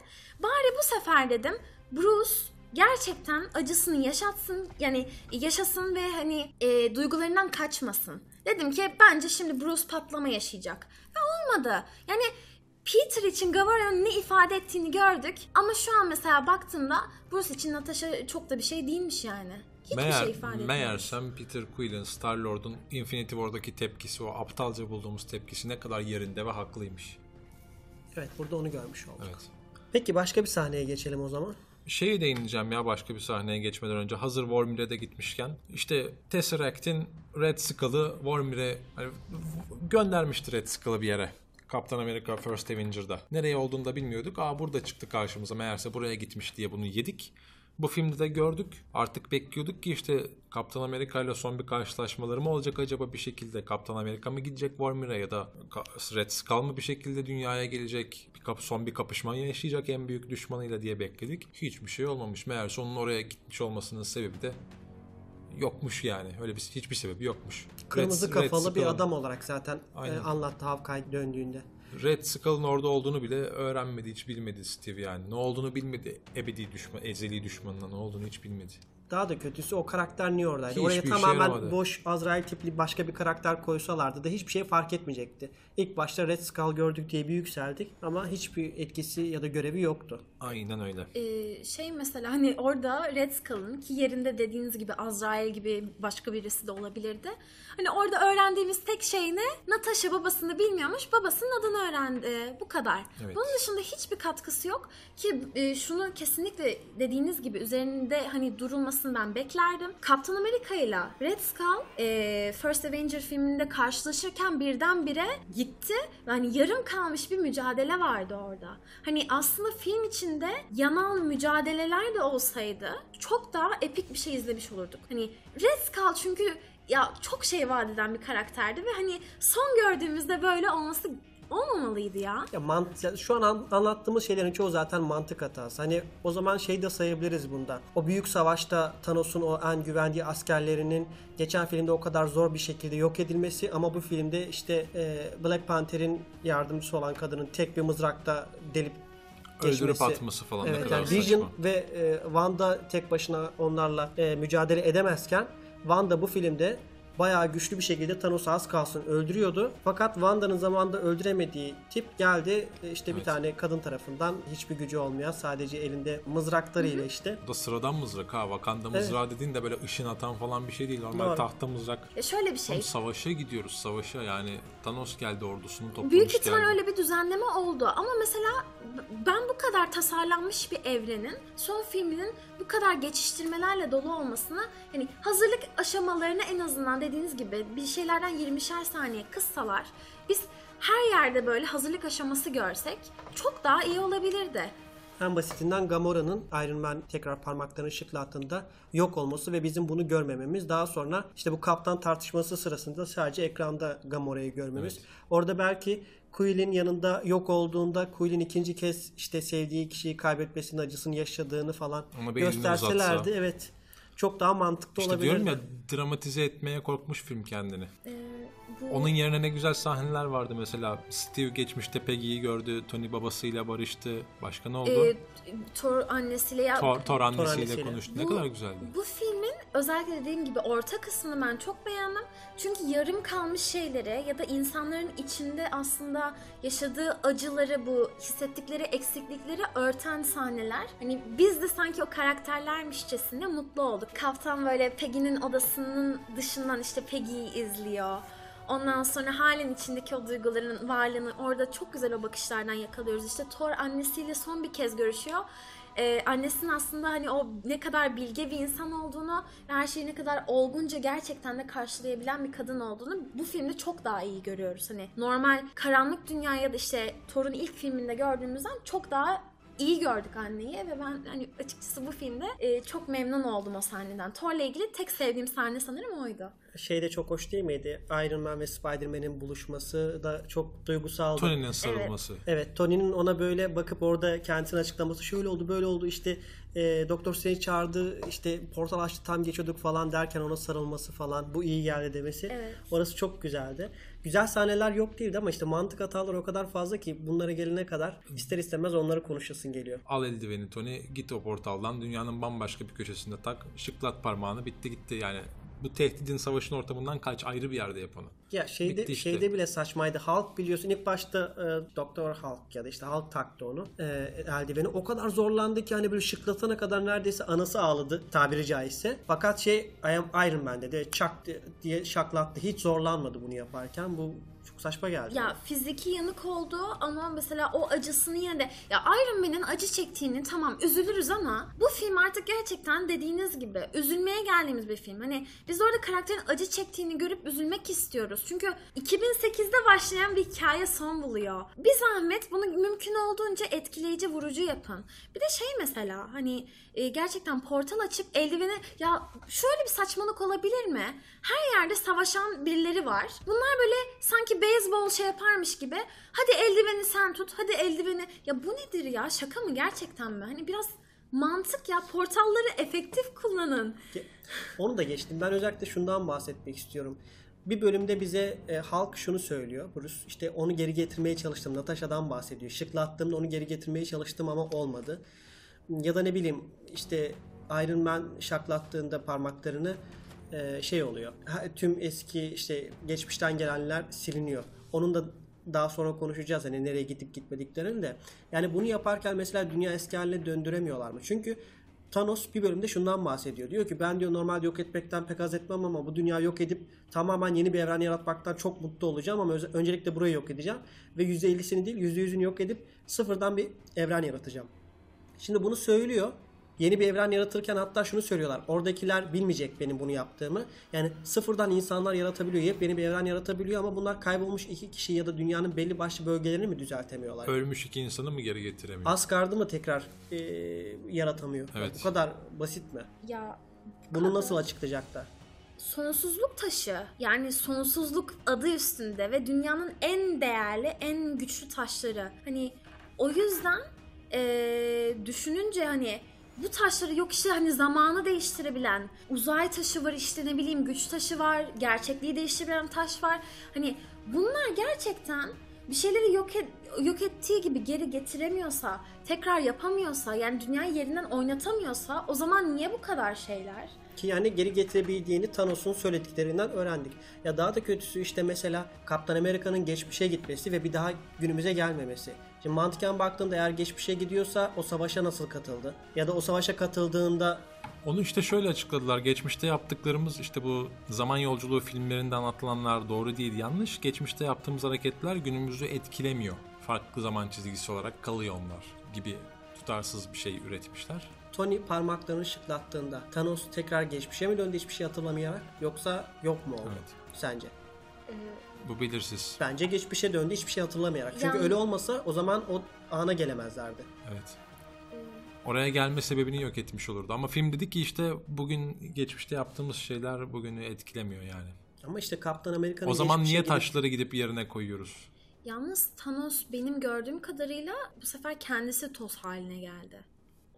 Bari bu sefer dedim Bruce gerçekten acısını yaşatsın yani yaşasın ve hani e, duygularından kaçmasın. Dedim ki bence şimdi Bruce patlama yaşayacak. Ve olmadı. Yani Peter için Gavara'nın ne ifade ettiğini gördük ama şu an mesela baktığımda Bruce için Natasha çok da bir şey değilmiş yani. Hiçbir Meğer, şey ifade etmiyor. meğersem Peter Quill'in Star-Lord'un Infinity War'daki tepkisi, o aptalca bulduğumuz tepkisi ne kadar yerinde ve haklıymış. Evet burada onu görmüş olduk. Evet. Peki başka bir sahneye geçelim o zaman. Şeye değineceğim ya başka bir sahneye geçmeden önce. Hazır Vormir'e de gitmişken. işte Tesseract'in Red Skull'ı Vormir'e hani, göndermişti Red Skull'ı bir yere. Kaptan Amerika First Avenger'da. Nereye olduğunu da bilmiyorduk. Aa burada çıktı karşımıza. Meğerse buraya gitmiş diye bunu yedik. Bu filmde de gördük. Artık bekliyorduk ki işte Kaptan Amerika ile son bir karşılaşmaları mı olacak acaba bir şekilde? Kaptan Amerika mı gidecek Vormir'e ya da Red Skull mı bir şekilde dünyaya gelecek? Bir kap- son bir kapışma yaşayacak en büyük düşmanıyla diye bekledik. Hiçbir şey olmamış. Meğerse onun oraya gitmiş olmasının sebebi de yokmuş yani. Öyle bir hiçbir sebebi yokmuş. Kırmızı Red- kafalı Red bir adam olarak zaten e, Aynen. anlattı Hawkeye döndüğünde. Red Skull'ın orada olduğunu bile öğrenmedi, hiç bilmedi Steve yani. Ne olduğunu bilmedi ebedi düşman, ezeli düşmanına ne olduğunu hiç bilmedi. Daha da kötüsü o karakter niye oradaydı? Hiçbir Oraya işe tamamen yaramadı. boş Azrail tipli başka bir karakter koysalardı da hiçbir şey fark etmeyecekti. İlk başta Red Skull gördük diye bir yükseldik ama hiçbir etkisi ya da görevi yoktu. Aynen öyle. Ee, şey mesela hani orada Red Skull'ın ki yerinde dediğiniz gibi Azrail gibi başka birisi de olabilirdi. Hani orada öğrendiğimiz tek şey ne? Natasha babasını bilmiyormuş. Babasının adını öğrendi. Bu kadar. Evet. Bunun dışında hiçbir katkısı yok ki e, şunu kesinlikle dediğiniz gibi üzerinde hani durulmasını ben beklerdim. Kaptan Amerika ile Red Skull e, First Avenger filminde karşılaşırken birdenbire gitti. Yani yarım kalmış bir mücadele vardı orada. Hani aslında film içinde yanan mücadeleler de olsaydı çok daha epik bir şey izlemiş olurduk. Hani Red çünkü ya çok şey vaat eden bir karakterdi ve hani son gördüğümüzde böyle olması olmamalıydı ya. Ya mant ya şu an an- anlattığımız şeylerin çoğu zaten mantık hatası. Hani o zaman şey de sayabiliriz bunda. O büyük savaşta Thanos'un o en güvendiği askerlerinin geçen filmde o kadar zor bir şekilde yok edilmesi ama bu filmde işte e, Black Panther'in yardımcısı olan kadının tek bir mızrakta delip geçmesi. Öldürüp atması falan ne Evet kadar yani saçma. Vision ve e, Wanda tek başına onlarla e, mücadele edemezken Wanda bu filmde bayağı güçlü bir şekilde Thanos'u az kalsın öldürüyordu. Fakat Wanda'nın zamanında öldüremediği tip geldi e, işte bir Evet. tane kadın tarafından hiçbir gücü olmayan sadece elinde mızraklarıyla işte Bu da sıradan mızrak ha. Wakanda mızrağı dediğin de böyle ışın atan falan bir şey değil. Normal Doğru. tahta mızrak. Ya şöyle bir şey. Oğlum savaşa gidiyoruz savaşa yani Thanos geldi ordusunu toplamış Büyük ihtimal geldi. öyle bir düzenleme oldu ama mesela ben bu kadar tasarlanmış bir evrenin son filminin bu kadar geçiştirmelerle dolu olmasına yani hazırlık aşamalarını en azından dediğiniz gibi bir şeylerden 20'şer saniye kıssalar biz her yerde böyle hazırlık aşaması görsek çok daha iyi olabilirdi. En basitinden Gamora'nın Iron Man tekrar parmaklarını şıklattığında yok olması ve bizim bunu görmememiz. Daha sonra işte bu kaptan tartışması sırasında sadece ekranda Gamora'yı görmemiz. Evet. Orada belki Quill'in yanında yok olduğunda Quill'in ikinci kez işte sevdiği kişiyi kaybetmesinin acısını yaşadığını falan gösterselerdi uzatsa. evet çok daha mantıklı İşte olabilirdi. diyorum ya dramatize etmeye korkmuş film kendini. Ee, bu Onun yerine ne güzel sahneler vardı mesela. Steve geçmişte Peggy'yi gördü. Tony babasıyla barıştı. Başka ne oldu? e, Thor annesiyle ya Thor, Thor annesiyle annesiyle. konuştu. Ne Bu- kadar güzeldi. Bu filmin özellikle dediğim gibi orta kısmını ben çok beğendim. Çünkü yarım kalmış şeyleri ya da insanların içinde aslında yaşadığı acıları bu hissettikleri eksiklikleri örten sahneler. Hani biz de sanki o karakterlermişçesine mutlu olduk. Kaptan böyle Peggy'nin odasının dışından işte Peggy'yi izliyor. Ondan sonra halen içindeki o duyguların varlığını orada çok güzel o bakışlardan yakalıyoruz. İşte Thor annesiyle son bir kez görüşüyor. Ee, annesinin aslında hani o ne kadar bilge bir insan olduğunu ve her şeyi ne kadar olgunca gerçekten de karşılayabilen bir kadın olduğunu bu filmde çok daha iyi görüyoruz. Hani normal karanlık dünyaya da işte Thor'un ilk filminde gördüğümüzden çok daha iyi gördük anneyi ve ben hani açıkçası bu filmde e, çok memnun oldum o sahneden. Thor'la ilgili tek sevdiğim sahne sanırım oydu. Şey de çok hoş değil miydi? Iron Man ve Spider-Man'in buluşması da çok duygusaldı. Tony'nin sarılması. Evet Tony'nin ona böyle bakıp orada kendisini açıklaması şöyle oldu böyle oldu işte e, Doktor Strange çağırdı işte portal açtı tam geçiyorduk falan derken ona sarılması falan bu iyi geldi demesi. Evet. Orası çok güzeldi. Güzel sahneler yok değildi ama işte mantık hataları o kadar fazla ki bunlara gelene kadar ister istemez onları konuşasın geliyor. Al eldiveni Tony git o portaldan. Dünyanın bambaşka bir köşesinde tak. Şıklat parmağını. Bitti gitti yani bu tehdidin savaşın ortamından kaç ayrı bir yerde yap onu. Ya şeyde Bitti işte. şeyde bile saçmaydı. Hulk biliyorsun ilk başta e, Doktor Hulk ya da işte Hulk taktı onu. E, eldiveni o kadar zorlandı ki hani böyle şıklatana kadar neredeyse anası ağladı tabiri caizse. Fakat şey I am Iron Man dedi. Çak diye şaklattı. Hiç zorlanmadı bunu yaparken. Bu saçma geldi. Ya fiziki yanık oldu ama mesela o acısını yine de ya Iron Man'in acı çektiğini tamam üzülürüz ama bu film artık gerçekten dediğiniz gibi üzülmeye geldiğimiz bir film. Hani biz orada karakterin acı çektiğini görüp üzülmek istiyoruz. Çünkü 2008'de başlayan bir hikaye son buluyor. Bir zahmet bunu mümkün olduğunca etkileyici vurucu yapın. Bir de şey mesela hani e, gerçekten portal açıp eldiveni ya şöyle bir saçmalık olabilir mi? Her yerde savaşan birileri var. Bunlar böyle sanki beyzbol şey yaparmış gibi. Hadi eldiveni sen tut. Hadi eldiveni. Ya bu nedir ya? Şaka mı gerçekten mi? Hani biraz mantık ya. Portalları efektif kullanın. Onu da geçtim. Ben özellikle şundan bahsetmek istiyorum. Bir bölümde bize e, halk şunu söylüyor. Bruce işte onu geri getirmeye çalıştım. Natasha'dan bahsediyor. Şıklattığımda onu geri getirmeye çalıştım ama olmadı. Ya da ne bileyim işte Iron Man şaklattığında parmaklarını e, şey oluyor. Tüm eski işte geçmişten gelenler siliniyor. Onun da daha sonra konuşacağız hani nereye gidip gitmediklerini de. Yani bunu yaparken mesela dünya eski haline döndüremiyorlar mı? Çünkü Thanos bir bölümde şundan bahsediyor. Diyor ki ben diyor normal yok etmekten pek haz etmem ama bu dünyayı yok edip tamamen yeni bir evren yaratmaktan çok mutlu olacağım ama öncelikle burayı yok edeceğim. Ve %50'sini değil %100'ünü yok edip sıfırdan bir evren yaratacağım. Şimdi bunu söylüyor. Yeni bir evren yaratırken hatta şunu söylüyorlar. Oradakiler bilmeyecek benim bunu yaptığımı. Yani sıfırdan insanlar yaratabiliyor. Yepyeni bir evren yaratabiliyor ama bunlar kaybolmuş iki kişi ya da dünyanın belli başlı bölgelerini mi düzeltemiyorlar? Ölmüş iki insanı mı geri getiremiyor? Asgard'ı mı tekrar e, yaratamıyor? Evet. Bu kadar basit mi? Ya Bunu nasıl açıklayacaklar? sonsuzluk taşı yani sonsuzluk adı üstünde ve dünyanın en değerli en güçlü taşları hani o yüzden eee, düşününce hani bu taşları yok işte hani zamanı değiştirebilen uzay taşı var işte ne bileyim güç taşı var gerçekliği değiştirebilen taş var hani bunlar gerçekten bir şeyleri yok et, yok ettiği gibi geri getiremiyorsa, tekrar yapamıyorsa, yani dünyayı yerinden oynatamıyorsa o zaman niye bu kadar şeyler? Ki yani geri getirebildiğini Thanos'un söylediklerinden öğrendik. Ya daha da kötüsü işte mesela Kaptan Amerika'nın geçmişe gitmesi ve bir daha günümüze gelmemesi. Şimdi mantıken baktığında eğer geçmişe gidiyorsa o savaşa nasıl katıldı? Ya da o savaşa katıldığında Onu işte şöyle açıkladılar. Geçmişte yaptıklarımız işte bu zaman yolculuğu filmlerinde anlatılanlar doğru değil, yanlış. Geçmişte yaptığımız hareketler günümüzü etkilemiyor. Farklı zaman çizgisi olarak kalıyor onlar gibi tutarsız bir şey üretmişler. Tony parmaklarını şıklattığında Thanos tekrar geçmişe mi döndü hiçbir şey hatırlamayarak yoksa yok mu oldu Evet. sence? Bu belirsiz. Bence geçmişe döndü hiçbir şey hatırlamayarak. Çünkü Yani- öyle olmasa o zaman o ana gelemezlerdi. Evet. Oraya gelme sebebini yok etmiş olurdu. Ama film dedi ki işte bugün geçmişte yaptığımız şeyler bugünü etkilemiyor yani. Ama işte Kaptan Amerika'nın O zaman geçmişe niye gidip- taşları gidip yerine koyuyoruz? Yalnız Thanos benim gördüğüm kadarıyla bu sefer kendisi toz haline geldi.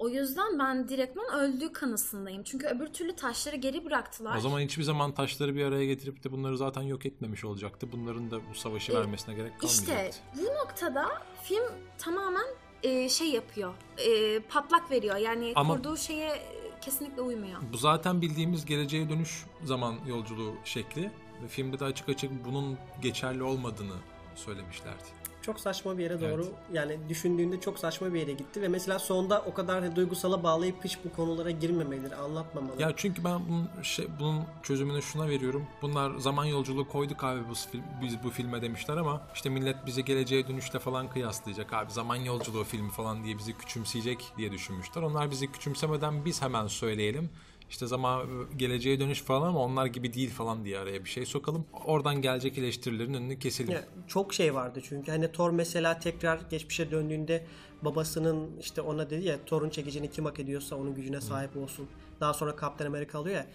O yüzden ben direktman öldüğü kanısındayım. Çünkü öbür türlü taşları geri bıraktılar. O zaman hiçbir zaman taşları bir araya getirip de bunları zaten yok etmemiş olacaktı. Bunların da bu savaşı E, vermesine gerek İşte kalmayacaktı. bu noktada film tamamen e, şey yapıyor. e, patlak veriyor. Yani Ama- kurduğu şeye kesinlikle uymuyor. Bu zaten bildiğimiz geleceğe dönüş zaman yolculuğu şekli. Ve filmde de açık açık bunun geçerli olmadığını söylemişlerdi. Çok saçma bir yere Evet. doğru yani düşündüğünde çok saçma bir yere gitti ve mesela sonda o kadar duygusala bağlayıp hiç bu konulara girmemeleri, anlatmamaları. Ya çünkü ben bunun, şey, bunun çözümünü şuna veriyorum. Bunlar zaman yolculuğu koyduk abi bu film, biz bu filme demişler ama işte millet bizi geleceğe dönüşle falan kıyaslayacak abi zaman yolculuğu filmi falan diye bizi küçümseyecek diye düşünmüşler. Onlar bizi küçümsemeden biz hemen söyleyelim. İşte zaman geleceğe dönüş falan ama onlar gibi değil falan diye araya bir şey sokalım. Oradan gelecek eleştirilerin önünü keselim. Ya, çok şey vardı çünkü hani Thor mesela tekrar geçmişe döndüğünde babasının işte ona dedi ya Thor'un çekicini kim hak ediyorsa onun gücüne sahip olsun. Daha sonra Kaptan Amerika alıyor ya.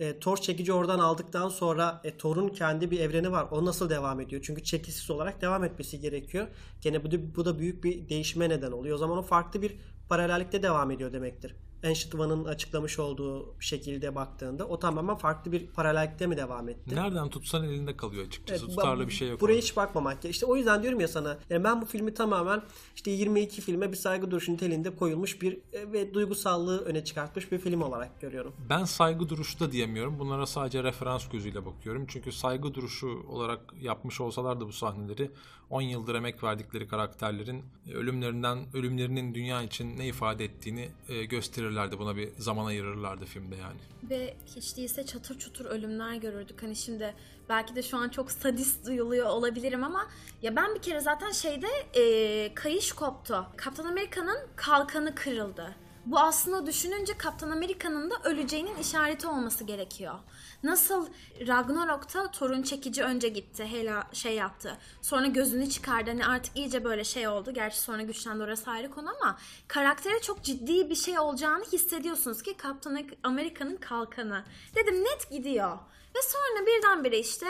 E, Thor çekici oradan aldıktan sonra e, Thor'un kendi bir evreni var. O nasıl devam ediyor? Çünkü çekisiz olarak devam etmesi gerekiyor. Gene bu da, bu da büyük bir değişime neden oluyor. O zaman o farklı bir paralellikte devam ediyor demektir. Ancient One'ın açıklamış olduğu şekilde baktığında o tamamen farklı bir paralellikte mi devam etti? Nereden tutsan elinde kalıyor açıkçası. Evet, Tutarlı bir şey yok. Buraya orada. hiç bakmamak gerekiyor. İşte o yüzden diyorum ya sana yani ben bu filmi tamamen işte 22 filme bir saygı duruşu niteliğinde koyulmuş bir e, ve duygusallığı öne çıkartmış bir film olarak görüyorum. Ben saygı duruşu da diyemiyorum. Bunlara sadece referans gözüyle bakıyorum. Çünkü saygı duruşu olarak yapmış olsalar da bu sahneleri 10 yıldır emek verdikleri karakterlerin ölümlerinden ölümlerinin dünya için ne ifade ettiğini e, gösterirlerdi. Buna bir zaman ayırırlardı filmde yani. Ve hiç değilse çatır çutur ölümler görürdük. Hani şimdi belki de şu an çok sadist duyuluyor olabilirim ama ya ben bir kere zaten şeyde e, kayış koptu. Kaptan Amerika'nın kalkanı kırıldı. Bu aslında düşününce Kaptan Amerika'nın da öleceğinin işareti olması gerekiyor. Nasıl Ragnarok'ta Thor'un çekici önce gitti, Hela şey yaptı. Sonra gözünü çıkardı. Hani artık iyice böyle şey oldu. Gerçi sonra güçlendi orası ayrı konu ama karaktere çok ciddi bir şey olacağını hissediyorsunuz ki Kaptan Amerika'nın kalkanı. Dedim net gidiyor. Ve sonra birdenbire işte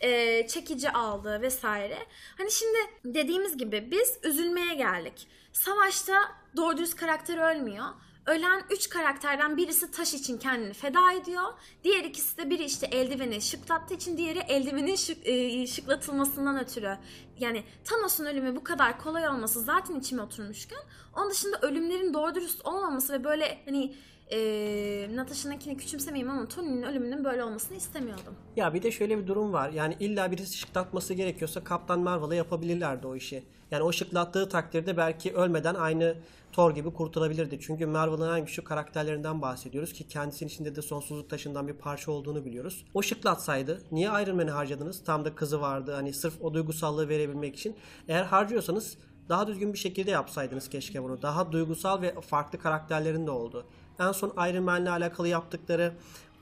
e, çekici aldı vesaire. Hani şimdi dediğimiz gibi biz üzülmeye geldik. Savaşta doğru düz karakter ölmüyor. Ölen 3 karakterden birisi taş için kendini feda ediyor. Diğer ikisi de biri işte eldiveni şıklattığı için diğeri eldivenin şık, e, şıklatılmasından ötürü. Yani Thanos'un ölümü bu kadar kolay olması zaten içime oturmuşken onun dışında ölümlerin doğru dürüst olmaması ve böyle hani e, Natasha'nınkini küçümsemeyeyim ama Tony'nin ölümünün böyle olmasını istemiyordum. Ya bir de şöyle bir durum var. Yani illa birisi şıklatması gerekiyorsa Kaptan Marvel'a yapabilirlerdi o işi. Yani o şıklattığı takdirde belki ölmeden aynı Thor gibi kurtulabilirdi. Çünkü Marvel'ın en güçlü karakterlerinden bahsediyoruz ki kendisinin içinde de sonsuzluk taşından bir parça olduğunu biliyoruz. O şıklatsaydı niye Iron Man'i harcadınız? Tam da kızı vardı. Hani sırf o duygusallığı verebilmek için. Eğer harcıyorsanız daha düzgün bir şekilde yapsaydınız keşke bunu. Daha duygusal ve farklı karakterlerin de oldu. En son Iron Man'le alakalı yaptıkları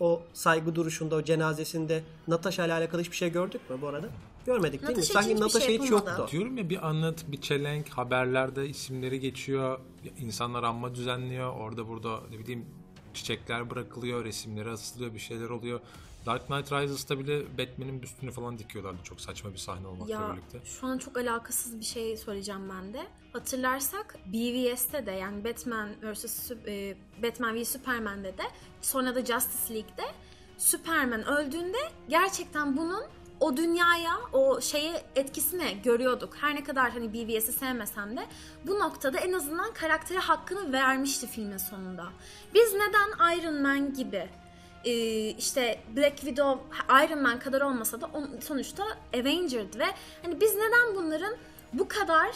o saygı duruşunda, o cenazesinde Natasha ile alakalı hiçbir şey gördük mü bu arada? Görmedik değil mi? Natasha için Sanki hiçbir Natasha şey hiç yapılmadı. yoktu. Diyorum ya bir anıt, bir çelenk, haberlerde isimleri geçiyor. insanlar anma düzenliyor. Orada burada ne bileyim çiçekler bırakılıyor, resimleri asılıyor, bir şeyler oluyor. Dark Knight Rises'ta bile Batman'in büstünü falan dikiyorlardı. Çok saçma bir sahne olmakla Ya birlikte. şu an çok alakasız bir şey söyleyeceğim ben de. Hatırlarsak BVS'te de yani Batman vs. Sü- e, Batman v Superman'de de sonra da Justice League'de Superman öldüğünde gerçekten bunun o dünyaya, o şeye etkisini görüyorduk. Her ne kadar hani BVS'i sevmesem de bu noktada en azından karaktere hakkını vermişti filmin sonunda. Biz neden Iron Man gibi e, işte Black Widow Iron Man kadar olmasa da on- sonuçta Avenger'dı ve hani biz neden bunların bu kadar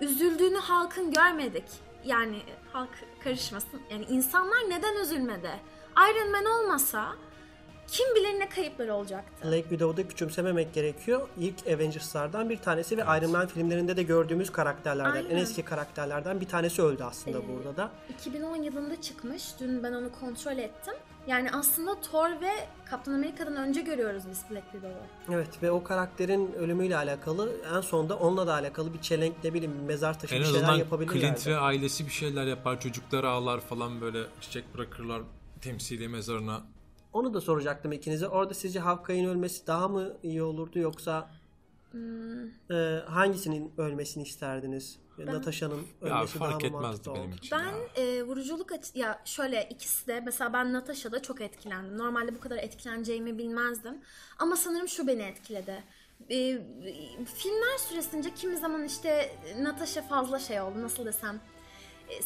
üzüldüğünü halkın görmedik? Yani halk karışmasın. Yani insanlar neden üzülmedi? Iron Man olmasa kim bilir ne kayıpları olacaktı. Black Widow'da küçümsememek gerekiyor. İlk Avengers'lardan bir tanesi ve Iron Man filmlerinde de gördüğümüz karakterlerden, Aynen. en eski karakterlerden bir tanesi öldü aslında burada da. 2010 yılında çıkmış. Dün ben onu kontrol ettim. Yani aslında Thor ve Captain America'dan önce görüyoruz biz Black Widow'u. Evet ve o karakterin ölümüyle alakalı en sonunda onunla da alakalı bir çelenk ne bileyim mezar taşı En bir şeyler azından yapabilirlerdi. Clint ve ailesi bir şeyler yapar. Çocuklar ağlar falan böyle çiçek bırakırlar temsili mezarına. Onu da soracaktım ikinize. Orada sizce Hawkeye'in ölmesi daha mı iyi olurdu yoksa Hmm. e, hangisinin ölmesini isterdiniz? Natasha'nın Ya ölmesi daha fark mı etmezdi mantıklı benim oldu? ya. Ben e, vuruculuk açı ya şöyle ikisi de mesela ben Natasha'da çok etkilendim. Normalde bu kadar etkileneceğimi bilmezdim. Ama sanırım şu beni etkiledi. E, filmler süresince kimi zaman işte Natasha fazla şey oldu nasıl desem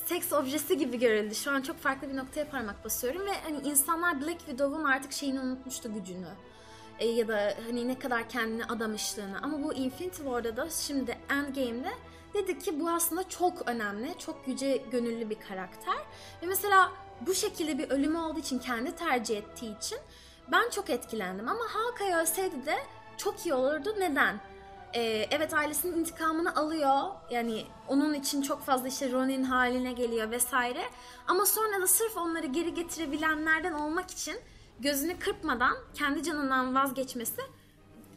seks objesi gibi görüldü. Şu an çok farklı bir noktaya parmak basıyorum ve hani insanlar Black Widow'un artık şeyini unutmuştu gücünü. E, ya da hani ne kadar kendini adamışlığını. Ama bu Infinity War'da da şimdi Endgame'de dedik ki bu aslında çok önemli, çok yüce gönüllü bir karakter. Ve mesela bu şekilde bir ölümü olduğu için, kendi tercih ettiği için ben çok etkilendim. Ama Hawkeye ölseydi de çok iyi olurdu. Neden? Ee, evet ailesinin intikamını alıyor. Yani onun için çok fazla işte Ronin haline geliyor vesaire. Ama sonra da sırf onları geri getirebilenlerden olmak için gözünü kırpmadan kendi canından vazgeçmesi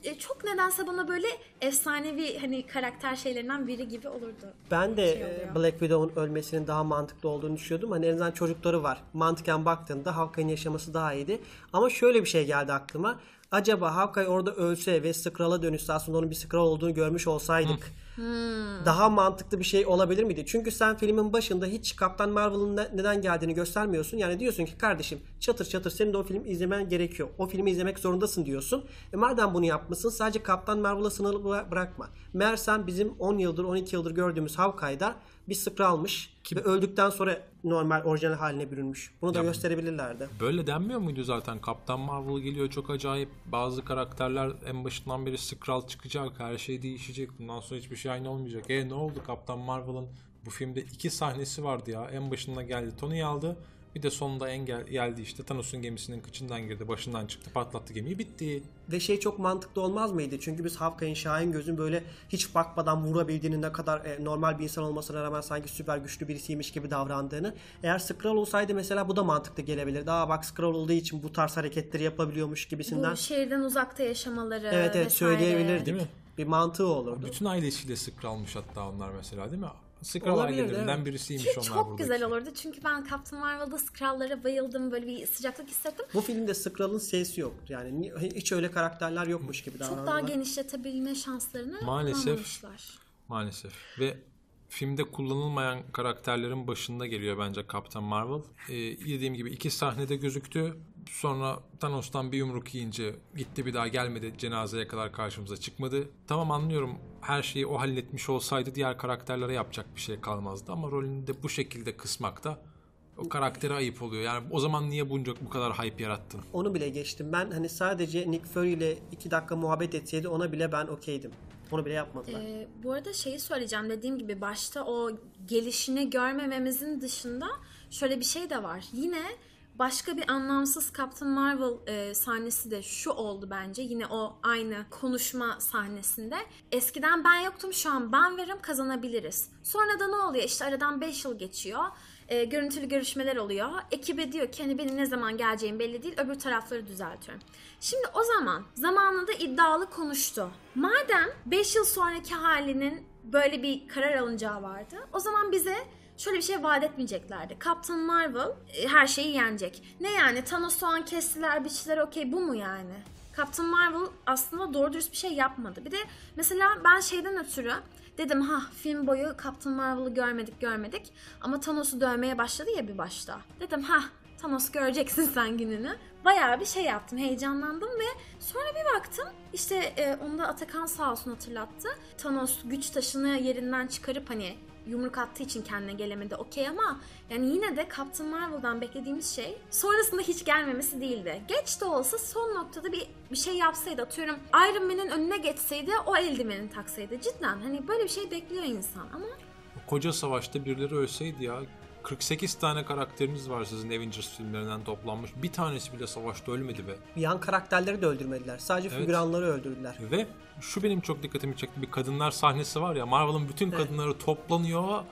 e, çok nedense bana böyle efsanevi hani karakter şeylerinden biri gibi olurdu. Ben de şey e. Black Widow'un ölmesinin daha mantıklı olduğunu düşünüyordum. Hani en azından çocukları var. Mantıken baktığında Hawkeye'nin yaşaması daha iyiydi. Ama şöyle bir şey geldi aklıma. Acaba Hawkeye orada ölse ve Skrul'a dönüşse aslında onun bir Skrull olduğunu görmüş olsaydık daha mantıklı bir şey olabilir miydi? Çünkü sen filmin başında hiç Kaptan Marvel'ın ne- neden geldiğini göstermiyorsun. Yani diyorsun ki kardeşim çatır çatır senin de o film izlemen gerekiyor. O filmi izlemek zorundasın diyorsun. E madem bunu yapmışsın sadece Kaptan Marvel'a sınırlı bıra- bırakma. Meğersem bizim 10 yıldır 12 yıldır gördüğümüz Hawkeye'da bir Skrull'mış ve öldükten sonra normal orijinal haline bürünmüş. Bunu da Ya- gösterebilirlerdi. Böyle denmiyor muydu zaten? Kaptan Marvel geliyor çok acayip. Bazı karakterler en başından beri Skrull çıkacak. Her şey değişecek. Bundan sonra hiçbir şey aynı olmayacak. E ne oldu Kaptan Marvel'ın bu filmde iki sahnesi vardı ya. En başında geldi Tony'yi aldı. Bir de sonunda en gel- geldi işte Thanos'un gemisinin kıçından girdi. Başından çıktı. Patlattı gemiyi. Bitti. Ve şey çok mantıklı olmaz mıydı? Çünkü biz Hawkeye'in Şahin gözün böyle hiç bakmadan vurabildiğini ne kadar e, normal bir insan olmasına rağmen sanki süper güçlü birisiymiş gibi davrandığını. Eğer Skrull olsaydı mesela bu da mantıklı gelebilirdi. Aa bak Skrull olduğu için bu tarz hareketleri yapabiliyormuş gibisinden. Bu şehirden uzakta yaşamaları Evet evet vesaire. söyleyebilirdik. Değil mi? Bir mantığı olurdu. Bütün ailesiyle Skrull'muş hatta onlar mesela değil mi? Skrull ailelerinden birisiymiş Ki onlar çok buradaki. güzel olurdu çünkü ben Captain Marvel'da Skrull'lara bayıldım. Böyle bir sıcaklık hissettim. Bu filmde Skrull'ın sesi yok. Yani ni- hiç öyle karakterler yokmuş gibi Çok daha davranıyorlar. genişletebilme şanslarını Maalesef. Maalesef. Ve filmde kullanılmayan karakterlerin başında geliyor bence Kaptan Marvel. Ee, dediğim gibi iki sahnede gözüktü. Sonra Thanos'tan bir yumruk yiyince gitti bir daha gelmedi. Cenazeye kadar karşımıza çıkmadı. Tamam anlıyorum her şeyi o halletmiş olsaydı diğer karakterlere yapacak bir şey kalmazdı. Ama rolünü de bu şekilde kısmak da o karaktere ayıp oluyor. Yani o zaman niye bunca bu kadar hype yarattın? Onu bile geçtim. Ben hani sadece Nick Fury ile iki dakika muhabbet etseydi ona bile ben okeydim. Onu bile yapmadılar. Ee, bu arada şeyi söyleyeceğim dediğim gibi başta o gelişini görmememizin dışında şöyle bir şey de var. Yine başka bir anlamsız Captain Marvel e, sahnesi de şu oldu bence. Yine o aynı konuşma sahnesinde. Eskiden ben yoktum şu an ben varım kazanabiliriz. Sonra da ne oluyor? İşte aradan 5 yıl geçiyor. E, görüntülü görüşmeler oluyor. Ekibe diyor ki hani benim ne zaman geleceğim belli değil. Öbür tarafları düzeltiyorum. Şimdi o zaman zamanında iddialı konuştu. Madem 5 yıl sonraki halinin böyle bir karar alınacağı vardı. O zaman bize şöyle bir şey vaat etmeyeceklerdi. Captain Marvel e, her şeyi yenecek. Ne yani Thanos soğan kestiler biçtiler okey bu mu yani? Captain Marvel aslında doğru dürüst bir şey yapmadı. Bir de mesela ben şeyden ötürü dedim ha film boyu Captain Marvel'ı görmedik görmedik ama Thanos'u dövmeye başladı ya bir başta. Dedim ha Thanos göreceksin sen gününü. Bayağı bir şey yaptım, heyecanlandım ve sonra bir baktım işte e, onu da Atakan sağ olsun hatırlattı. Thanos güç taşını yerinden çıkarıp hani yumruk attığı için kendine gelemedi okey ama yani yine de Captain Marvel'dan beklediğimiz şey sonrasında hiç gelmemesi değildi. Geç de olsa son noktada bir bir şey yapsaydı atıyorum Iron Man'in önüne geçseydi o eldiveni taksaydı cidden hani böyle bir şey bekliyor insan ama koca savaşta birileri ölseydi ya 48 tane karakteriniz var sizin Avengers filmlerinden toplanmış. Bir tanesi bile savaşta ölmedi be. Yan karakterleri de öldürmediler. Sadece Evet. figüranları öldürdüler. Ve şu benim çok dikkatimi çekti. Bir kadınlar sahnesi var ya Marvel'ın bütün kadınları toplanıyor.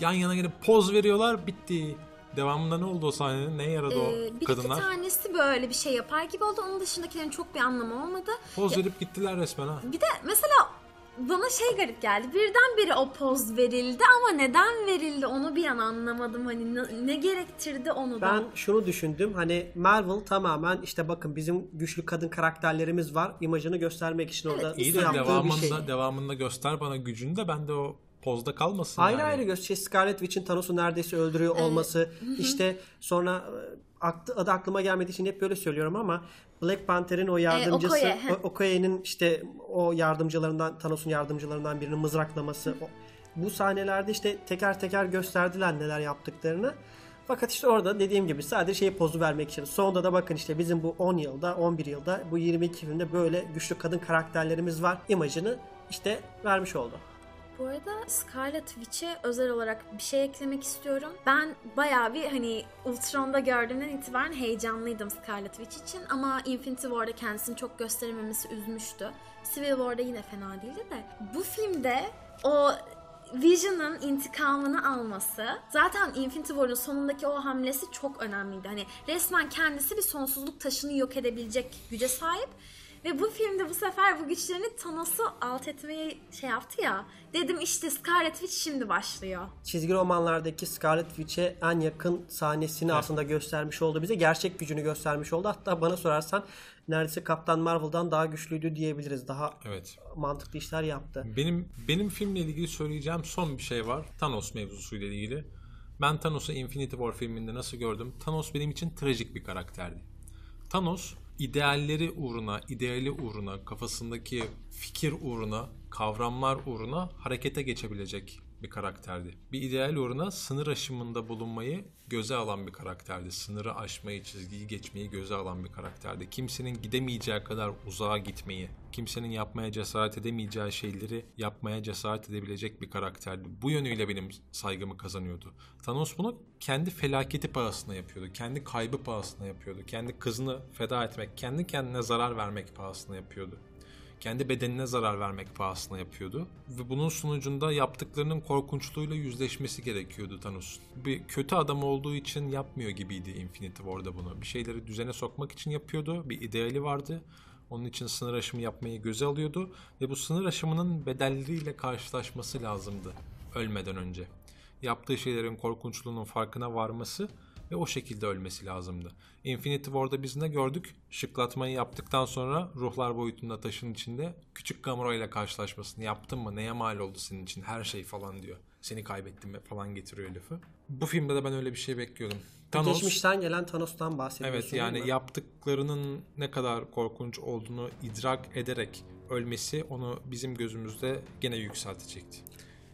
Yan yana gelip poz veriyorlar bitti. Devamında ne oldu o sahnenin? Neye yaradı Ee, o bir kadınlar? iki tanesi böyle bir şey yapar gibi oldu. Onun dışındakilerin çok bir anlamı olmadı. Poz verip gittiler resmen ha. Bir de mesela bana şey garip geldi. Birdenbire o poz verildi ama neden verildi onu bir an anlamadım. Hani ne, ne gerektirdi onu da. Ben şunu düşündüm. Hani Marvel tamamen işte bakın bizim güçlü kadın karakterlerimiz var. imajını göstermek için orada Evet, İyi de yaptığı bir devamında, şey. devamında göster bana gücünü de ben de o pozda kalmasın Ayrı yani. ayrı göster. Şey, Scarlet Witch'in Thanos'u neredeyse öldürüyor olması. işte sonra aktı, adı aklıma gelmediği için hep böyle söylüyorum ama Black Panther'in o yardımcısı Okoye, he. o- Okoye'nin işte o yardımcılarından Thanos'un yardımcılarından birinin mızraklaması. o- bu sahnelerde işte teker teker gösterdiler neler yaptıklarını. Fakat işte orada dediğim gibi sadece şey pozu vermek için. Sonunda da bakın işte bizim bu 10 yılda, 11 yılda bu 22 filmde böyle güçlü kadın karakterlerimiz var imajını işte vermiş oldu. Bu arada Scarlet Witch'e özel olarak bir şey eklemek istiyorum. Ben bayağı bir hani Ultron'da gördüğümden itibaren heyecanlıydım Scarlet Witch için ama Infinity War'da kendisini çok gösterememesi üzmüştü. Civil War'da yine fena değildi de. Bu filmde o Vision'ın intikamını alması zaten Infinity War'ın sonundaki o hamlesi çok önemliydi. Hani resmen kendisi bir sonsuzluk taşını yok edebilecek güce sahip. Ve bu filmde bu sefer bu güçlerini Thanos'u alt etmeye şey yaptı ya. Dedim işte Scarlet Witch şimdi başlıyor. çizgi romanlardaki Scarlet Witch'e en yakın sahnesini aslında göstermiş oldu bize. Gerçek gücünü göstermiş oldu. Hatta bana sorarsan neredeyse Kaptan Marvel'dan daha güçlüydü diyebiliriz. Daha Evet. mantıklı işler yaptı. Benim benim filmle ilgili söyleyeceğim son bir şey var. Thanos mevzusuyla ilgili. Ben Thanos'u Infinity War filminde nasıl gördüm? Thanos benim için trajik bir karakterdi. Thanos idealleri uğruna, ideali uğruna, kafasındaki fikir uğruna, kavramlar uğruna harekete geçebilecek bir karakterdi. Bir ideal uğruna sınır aşımında bulunmayı göze alan bir karakterdi. Sınırı aşmayı, çizgiyi geçmeyi göze alan bir karakterdi. Kimsenin gidemeyeceği kadar uzağa gitmeyi, kimsenin yapmaya cesaret edemeyeceği şeyleri yapmaya cesaret edebilecek bir karakterdi. Bu yönüyle benim saygımı kazanıyordu. Thanos bunu kendi felaketi pahasına yapıyordu. Kendi kaybı pahasına yapıyordu. Kendi kızını feda etmek, kendi kendine zarar vermek pahasına yapıyordu kendi bedenine zarar vermek pahasına yapıyordu. Ve bunun sonucunda yaptıklarının korkunçluğuyla yüzleşmesi gerekiyordu Thanos'un. Bir kötü adam olduğu için yapmıyor gibiydi Infinity War'da bunu. Bir şeyleri düzene sokmak için yapıyordu. Bir ideali vardı. Onun için sınır aşımı yapmayı göze alıyordu. Ve bu sınır aşımının bedelleriyle karşılaşması lazımdı ölmeden önce. Yaptığı şeylerin korkunçluğunun farkına varması ve o şekilde ölmesi lazımdı. Infinity War'da biz ne gördük? Şıklatmayı yaptıktan sonra ruhlar boyutunda taşın içinde küçük Gamora ile karşılaşmasını yaptın mı? Neye mal oldu senin için? Her şey falan diyor. Seni kaybettim falan getiriyor lafı. Bu filmde de ben öyle bir şey bekliyordum. Thanos, Geçmişten gelen Thanos'tan bahsediyorsun. Evet yani yaptıklarının ne kadar korkunç olduğunu idrak ederek ölmesi onu bizim gözümüzde gene yükseltecekti.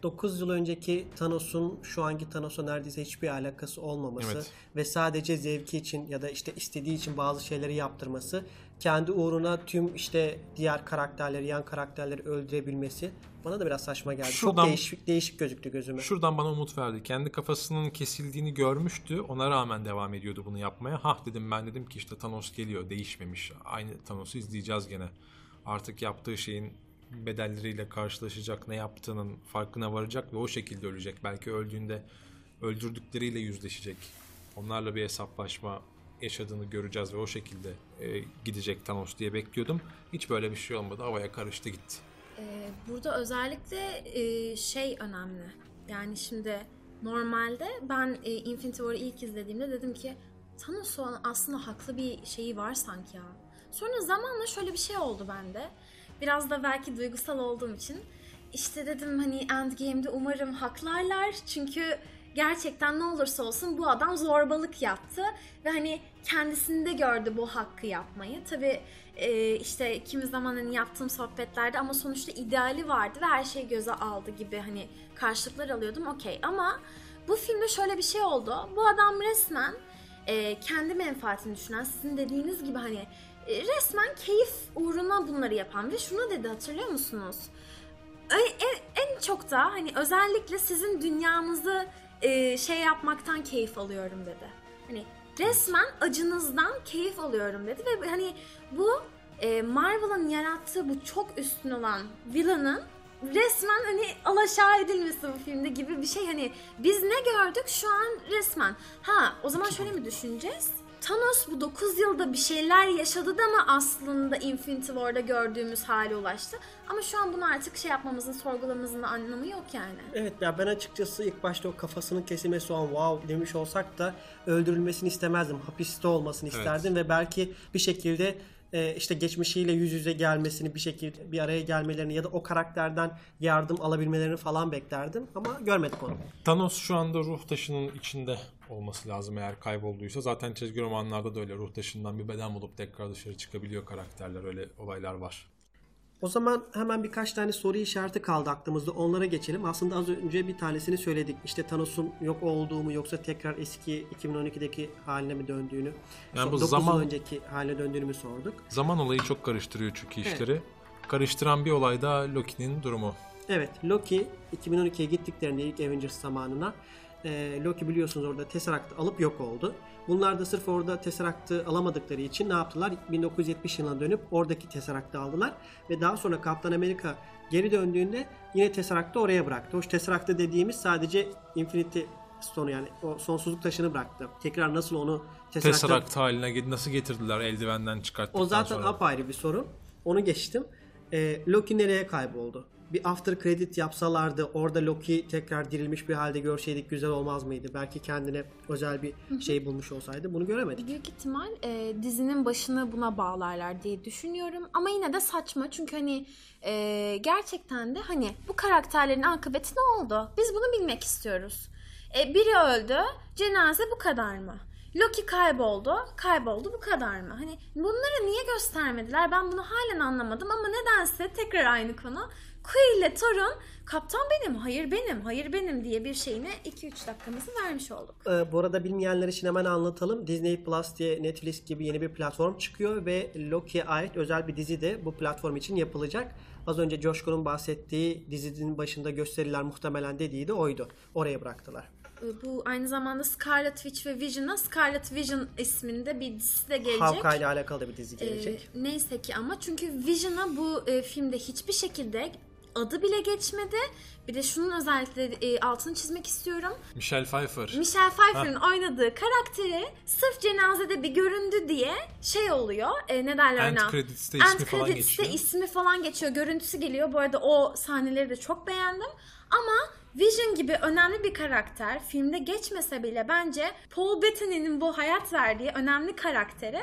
9 yıl önceki Thanos'un şu anki Thanos'a neredeyse hiçbir alakası olmaması Evet. ve sadece zevki için ya da işte istediği için bazı şeyleri yaptırması, kendi uğruna tüm işte diğer karakterleri, yan karakterleri öldürebilmesi bana da biraz saçma geldi. Şuradan- Çok değişik değişik gözüktü gözüme. Şuradan bana umut verdi. Kendi kafasının kesildiğini görmüştü. Ona rağmen devam ediyordu bunu yapmaya. Hah dedim ben dedim ki işte Thanos geliyor. Değişmemiş. Aynı Thanos'u izleyeceğiz gene. Artık yaptığı şeyin bedelleriyle karşılaşacak. Ne yaptığının farkına varacak ve o şekilde ölecek. Belki öldüğünde öldürdükleriyle yüzleşecek. Onlarla bir hesaplaşma yaşadığını göreceğiz ve o şekilde e, gidecek Thanos diye bekliyordum. Hiç böyle bir şey olmadı. Havaya karıştı gitti. Ee, burada özellikle e, şey önemli. Yani şimdi normalde ben e, Infinity War'ı ilk izlediğimde dedim ki Thanos'un aslında haklı bir şeyi var sanki ya. Sonra zamanla şöyle bir şey oldu bende. Biraz da belki duygusal olduğum için. İşte dedim hani Endgame'de umarım haklarlar. Çünkü gerçekten ne olursa olsun bu adam zorbalık yaptı ve hani kendisinde gördü bu hakkı yapmayı. Tabi işte kimi zaman hani yaptığım sohbetlerde ama sonuçta ideali vardı ve her şeyi göze aldı gibi hani karşılıklar alıyordum okey ama bu filmde şöyle bir şey oldu. Bu adam resmen e, kendi menfaatini düşünen sizin dediğiniz gibi hani e, resmen keyif uğruna bunları yapan ve şunu dedi hatırlıyor musunuz? En, en, çok da hani özellikle sizin dünyanızı e, şey yapmaktan keyif alıyorum dedi. Hani resmen acınızdan keyif alıyorum dedi ve hani bu e, Marvel'ın yarattığı bu çok üstün olan villain'ın resmen hani alaşağı edilmesi bu filmde gibi bir şey hani biz ne gördük şu an resmen. Ha o zaman şöyle mi düşüneceğiz? Thanos bu 9 yılda bir şeyler yaşadı da mı aslında Infinity War'da gördüğümüz hale ulaştı? Ama şu an bunu artık şey yapmamızın, sorgulamamızın anlamı yok yani. Evet ya ben açıkçası ilk başta o kafasının kesilmesi o an wow demiş olsak da öldürülmesini istemezdim. Hapiste olmasını Evet. isterdim ve belki bir şekilde e, işte geçmişiyle yüz yüze gelmesini bir şekilde bir araya gelmelerini ya da o karakterden yardım alabilmelerini falan beklerdim ama görmedik onu. Thanos şu anda ruh taşının içinde olması lazım eğer kaybolduysa. Zaten çizgi romanlarda da öyle ruh taşından bir beden bulup tekrar dışarı çıkabiliyor karakterler. Öyle olaylar var. O zaman hemen birkaç tane soru işareti kaldı aklımızda. Onlara geçelim. Aslında az önce bir tanesini söyledik. İşte Thanos'un yok olduğu mu yoksa tekrar eski 2012'deki haline mi döndüğünü, Yani bu 9 zaman- yıl önceki haline döndüğünü mü sorduk. Zaman olayı çok karıştırıyor çünkü işleri. Karıştıran bir olay da Loki'nin durumu. Evet, Loki 2012'ye gittiklerinde ilk Avengers zamanına e, Loki biliyorsunuz orada Tesseract'ı alıp yok oldu. Bunlar da sırf orada Tesseract'ı alamadıkları için ne yaptılar? 1970 yılına dönüp oradaki Tesseract'ı aldılar ve daha sonra Kaptan Amerika geri döndüğünde yine Tesseract'ı oraya bıraktı. O Tesseract'ı dediğimiz sadece Infinity Stone'u yani o sonsuzluk taşını bıraktı. Tekrar nasıl onu Tesseract'a Tesseract haline nasıl getirdiler eldivenden çıkarttıktan o zaten sonra. apayrı bir sorun. Onu geçtim. Ee, Loki nereye kayboldu? Bir after credit yapsalardı orada Loki tekrar dirilmiş bir halde görseydik güzel olmaz mıydı? Belki kendine özel bir şey bulmuş olsaydı bunu göremedik. Büyük ihtimal e, dizinin başını buna bağlarlar diye düşünüyorum. Ama yine de saçma çünkü hani e, gerçekten de hani bu karakterlerin akıbeti ne oldu? Biz bunu bilmek istiyoruz. E, biri öldü, cenaze bu kadar mı? Loki kayboldu, kayboldu bu kadar mı? Hani bunları niye göstermediler? Ben bunu halen anlamadım ama nedense tekrar aynı konu. Quill ile Thor'un kaptan benim, hayır benim, hayır benim diye bir şeyine 2-3 dakikamızı vermiş olduk. Ee, bu arada bilmeyenler için hemen anlatalım. Disney Plus diye Netflix gibi yeni bir platform çıkıyor ve Loki'ye ait özel bir dizi de bu platform için yapılacak. Az önce Coşkun'un bahsettiği dizinin başında gösteriler muhtemelen dediği de oydu. Oraya bıraktılar. E, Bu aynı zamanda Scarlet Witch ve Vision'a Scarlet Vision isminde bir dizisi de gelecek. Hawkeye ile alakalı bir dizi E, gelecek. neyse ki ama çünkü Vision'a bu e, filmde hiçbir şekilde adı bile geçmedi. Bir de şunun özellikle e, altını çizmek istiyorum. Michelle Pfeiffer. Michelle Pfeiffer'ın oynadığı karakteri sırf cenazede bir göründü diye şey oluyor. E, ne derler End ona? credits'te ismi End falan credits'te geçiyor. ismi falan geçiyor. Görüntüsü geliyor. Bu arada o sahneleri de çok beğendim. Ama Vision gibi önemli bir karakter filmde geçmese bile bence Paul Bettany'nin bu hayat verdiği önemli karaktere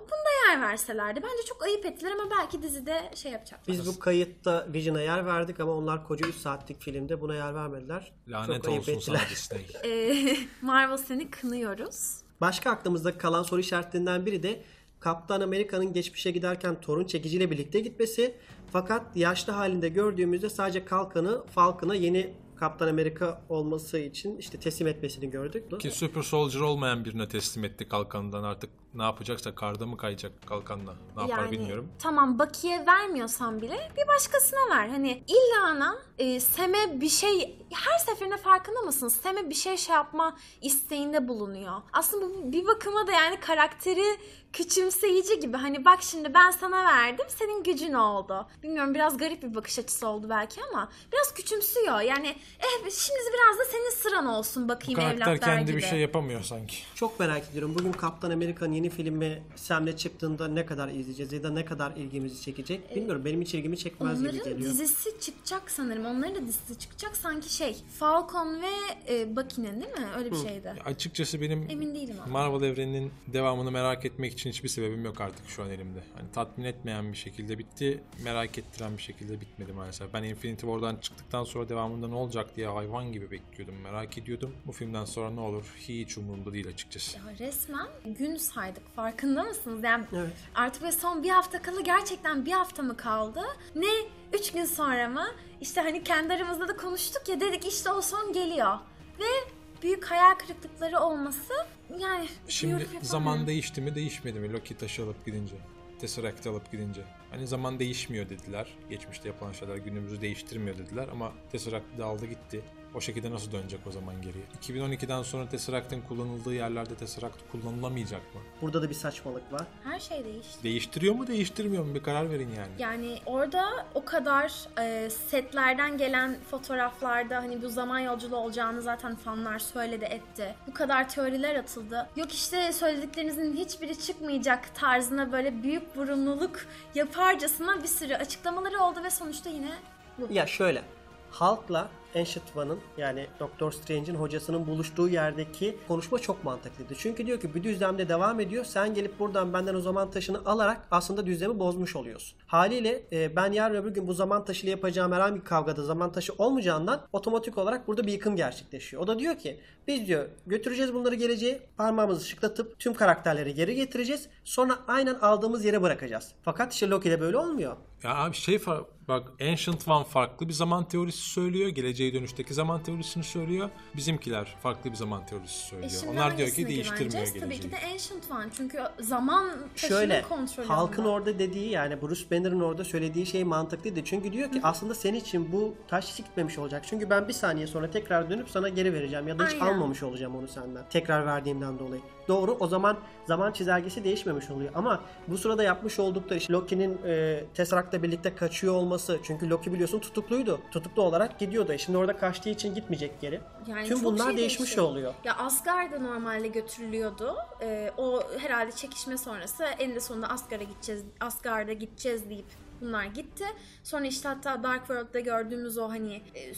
bunda yer verselerdi. Bence çok ayıp ettiler ama belki dizide şey yapacaklar. Biz bu kayıtta Vision'a yer verdik ama onlar koca 3 saatlik filmde buna yer vermediler. Lanet Çok ayıp olsun sana ettiler. Disney. E, Marvel seni kınıyoruz. Başka aklımızda kalan soru işaretlerinden biri de Kaptan Amerika'nın geçmişe giderken Thor'un çekiciyle birlikte gitmesi. Fakat yaşlı halinde gördüğümüzde sadece kalkanı Falcon'a yeni Kaptan Amerika olması için işte teslim etmesini gördük. Ki Super Soldier olmayan birine teslim etti kalkanından artık ne yapacaksa karda mı kayacak kalkanla ne yapar bilmiyorum. Tamam Baki'ye vermiyorsan bile bir başkasına ver. Hani illa ana e, Sem'e bir şey her seferinde farkında mısın? Sem'e bir şey şey yapma isteğinde bulunuyor. Aslında bu bir bakıma da yani karakteri küçümseyici gibi. Hani bak şimdi ben sana verdim senin gücün oldu. Bilmiyorum biraz garip bir bakış açısı oldu belki ama biraz küçümsüyor. Yani eh şimdi biraz da senin sıran olsun Bu bakayım karakter evlat der kendi gibi. bir şey yapamıyor sanki. Çok merak ediyorum. Bugün Kaptan Amerika'nın yeni yeni filmi Sam'le çıktığında ne kadar izleyeceğiz ya da ne kadar ilgimizi çekecek bilmiyorum. Benim hiç ilgimi çekmez gibi Onların geliyor. dizisi çıkacak sanırım. Onların da dizisi çıkacak sanki şey. Falcon ve e, Bucky'nin değil mi? Öyle bir şeydi. Açıkçası benim Emin değilim ama. Marvel evreninin devamını merak etmek için hiçbir sebebim yok artık şu an elimde. Hani tatmin etmeyen bir şekilde bitti, merak ettiren bir şekilde bitmedi maalesef. Ben Infinity War'dan çıktıktan sonra devamında ne olacak diye hayvan gibi bekliyordum, merak ediyordum. Bu filmden sonra ne olur hiç umurumda değil açıkçası. Ya resmen gün saydık. Farkında mısınız? Yani Evet. artık böyle son bir hafta kalı gerçekten bir hafta mı kaldı? Ne üç gün sonra mı? İşte hani kendi aramızda da konuştuk ya dedik işte o son geliyor. Ve büyük hayal kırıklıkları olması yani Şimdi zaman değişti mi değişmedi mi Loki taşı alıp gidince? Tesseract alıp gidince. Hani zaman değişmiyor dediler. Geçmişte yapılan şeyler günümüzü değiştirmiyor dediler ama Tesseract da aldı gitti. O şekilde nasıl dönecek o zaman geriye? 2012'den sonra Tesseract'ın kullanıldığı yerlerde Tesseract kullanılamayacak mı? Burada da bir saçmalık var. her şey değişti. Değiştiriyor mu değiştirmiyor mu bir karar verin yani. Yani orada o kadar e, setlerden gelen fotoğraflarda hani bu zaman yolculuğu olacağını zaten fanlar söyledi etti. Bu kadar teoriler atıldı. Yok işte söylediklerinizin hiçbiri çıkmayacak tarzına böyle büyük burunluluk yaparcasına bir sürü açıklamaları oldu ve sonuçta yine bu. Ya şöyle. Halkla Ancient One'ın yani Doctor Strange'in hocasının buluştuğu yerdeki konuşma çok mantıklıydı. Çünkü diyor ki bir düzlemde devam ediyor. Sen gelip buradan benden o zaman taşını alarak aslında düzlemi bozmuş oluyorsun. Haliyle e, ben yarın öbür gün bu zaman taşıyla yapacağım herhangi bir kavgada zaman taşı olmayacağından otomatik olarak burada bir yıkım gerçekleşiyor. O da diyor ki biz diyor götüreceğiz bunları geleceğe parmağımızı şıklatıp tüm karakterleri geri getireceğiz. Sonra aynen aldığımız yere bırakacağız. Fakat işte Loki'de böyle olmuyor. Ya abi şey bak Ancient One farklı bir zaman teorisi söylüyor. Geleceğe dönüşteki zaman teorisini söylüyor. Bizimkiler farklı bir zaman teorisi E söylüyor. şimdi Onlar diyor ki değiştirmiyor geleceği. Tabii ki de Ancient One. Çünkü zaman Şöyle kontrolü halkın onda. orada dediği yani Bruce Banner'ın orada söylediği şey mantıklıydı. Çünkü diyor ki aslında senin için bu taş hiç gitmemiş olacak. Çünkü ben bir saniye sonra tekrar dönüp sana geri vereceğim ya da hiç Aynen. almamış olacağım onu senden. Tekrar verdiğimden dolayı. Doğru o zaman zaman çizelgesi değişmemiş oluyor. Ama bu sırada yapmış oldukları işte Loki'nin e, Tesseract'la birlikte kaçıyor olması. Çünkü Loki biliyorsun tutukluydu. Tutuklu olarak gidiyordu. E Şimdi orada kaçtığı için gitmeyecek geri. Yani Tüm bunlar şey değişmiş değişti. oluyor. Ya Asgard'a normalde götürülüyordu. Ee, o herhalde çekişme sonrası en de sonunda Asgard'a gideceğiz, Asgard'a gideceğiz deyip bunlar gitti. Sonra işte hatta Dark World'da gördüğümüz o hani e,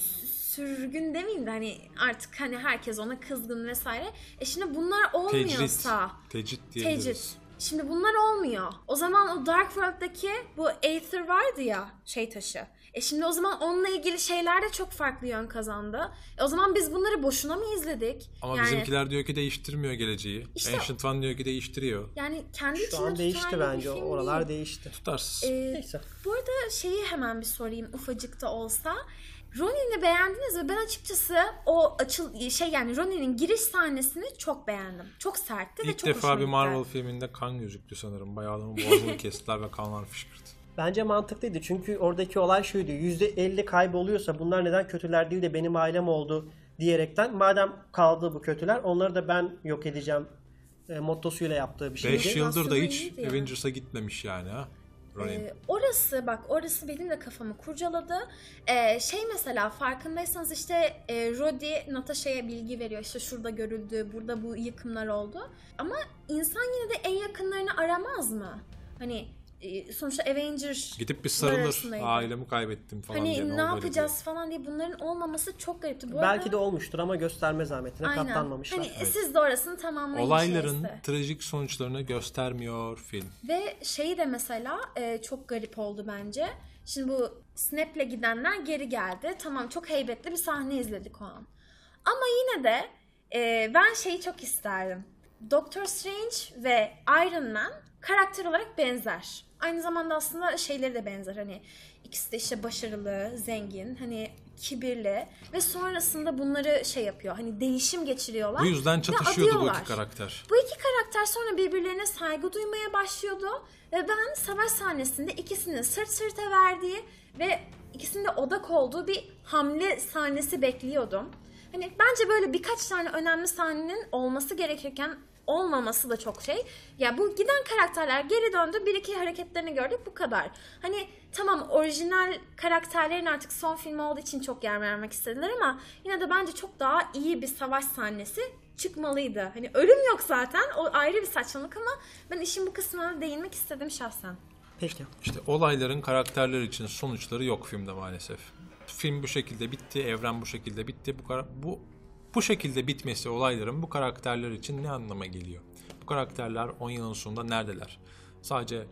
sürgün demeyeyim de hani artık hani herkes ona kızgın vesaire. E şimdi bunlar Tecrit. olmuyorsa Tecrit diyebiliriz. Tecrit. Şimdi bunlar olmuyor. O zaman o Dark World'daki bu Aether vardı ya şey taşı. E şimdi o zaman onunla ilgili şeyler de çok farklı yön kazandı. E o zaman biz bunları boşuna mı izledik? Ama yani, bizimkiler diyor ki değiştirmiyor geleceği. İşte- Ancient One diyor ki değiştiriyor. yani kendi Şu içinde an değişti bir bence. film Oralar değil. değişti. Tutarsız. Ee, Neyse. bu arada şeyi hemen bir sorayım ufacık da olsa. Ronin'i beğendiniz mi? Ben açıkçası o açıl şey yani Ronin'in giriş sahnesini çok beğendim. Çok sertti ve İlk çok defa hoşuma bir gitti. Marvel filminde kan gözüktü sanırım. Bayağı adamın boğazını kestiler ve kanlar fışkırdı. Bence mantıklıydı çünkü oradaki olay şuydu. %50 kayboluyorsa bunlar neden kötüler değil de benim ailem oldu diyerekten madem kaldı bu kötüler onları da ben yok edeceğim e, mottosuyla yaptığı bir şeydi. 5 yıldır da hiç. Avengers'a gitmemiş yani ha. Ronin. Ee, orası bak orası benim de kafamı kurcaladı. Ee, şey mesela farkındaysanız işte e, Rhodey Natasha'ya bilgi veriyor. İşte şurada görüldü, burada bu yıkımlar oldu. Ama insan yine de en yakınlarını aramaz mı? Hani sonuçta Avengers Gidip bir sarılır. Ailemi kaybettim falan diye. Hani ne oldu öyle yapacağız falan diye bunların olmaması çok garipti. Bu Belki arada, de olmuştur ama gösterme zahmetine aynen. katlanmamışlar. Hani siz de orasını diye. tamamlayın Olayların şeyse. trajik sonuçlarını göstermiyor film. Ve şeyi de mesela e, çok garip oldu bence. Şimdi bu Snap'le gidenler geri geldi. Tamam çok heybetli bir sahne izledik o an. Ama yine de e, ben şeyi çok isterdim. Doctor Strange ve Iron Man karakter olarak benzer. Aynı zamanda aslında şeyleri de benzer. Hani ikisi de işte başarılı, zengin, hani kibirli ve sonrasında bunları şey yapıyor. Hani değişim geçiriyorlar. Bu yüzden çatışıyordu bu iki karakter. Bu iki karakter sonra birbirlerine saygı duymaya başlıyordu ve ben savaş sahnesinde ikisinin sırt sırta verdiği ve ikisinin de odak olduğu bir hamle sahnesi bekliyordum. Hani bence böyle birkaç tane önemli sahnenin olması gerekirken olmaması da çok şey. Ya bu giden karakterler geri döndü. Bir iki hareketlerini gördük bu kadar. Hani tamam orijinal karakterlerin artık son filmi olduğu için çok yer vermek istediler ama yine de bence çok daha iyi bir savaş sahnesi çıkmalıydı. Hani ölüm yok zaten. O ayrı bir saçmalık ama ben işin bu kısmına değinmek istedim şahsen. Peki. İşte olayların karakterler için sonuçları yok filmde maalesef. Film bu şekilde bitti, evren bu şekilde bitti. Bu bu bu şekilde bitmesi olayların bu karakterler için ne anlama geliyor? Bu karakterler 10 yılın sonunda neredeler? Sadece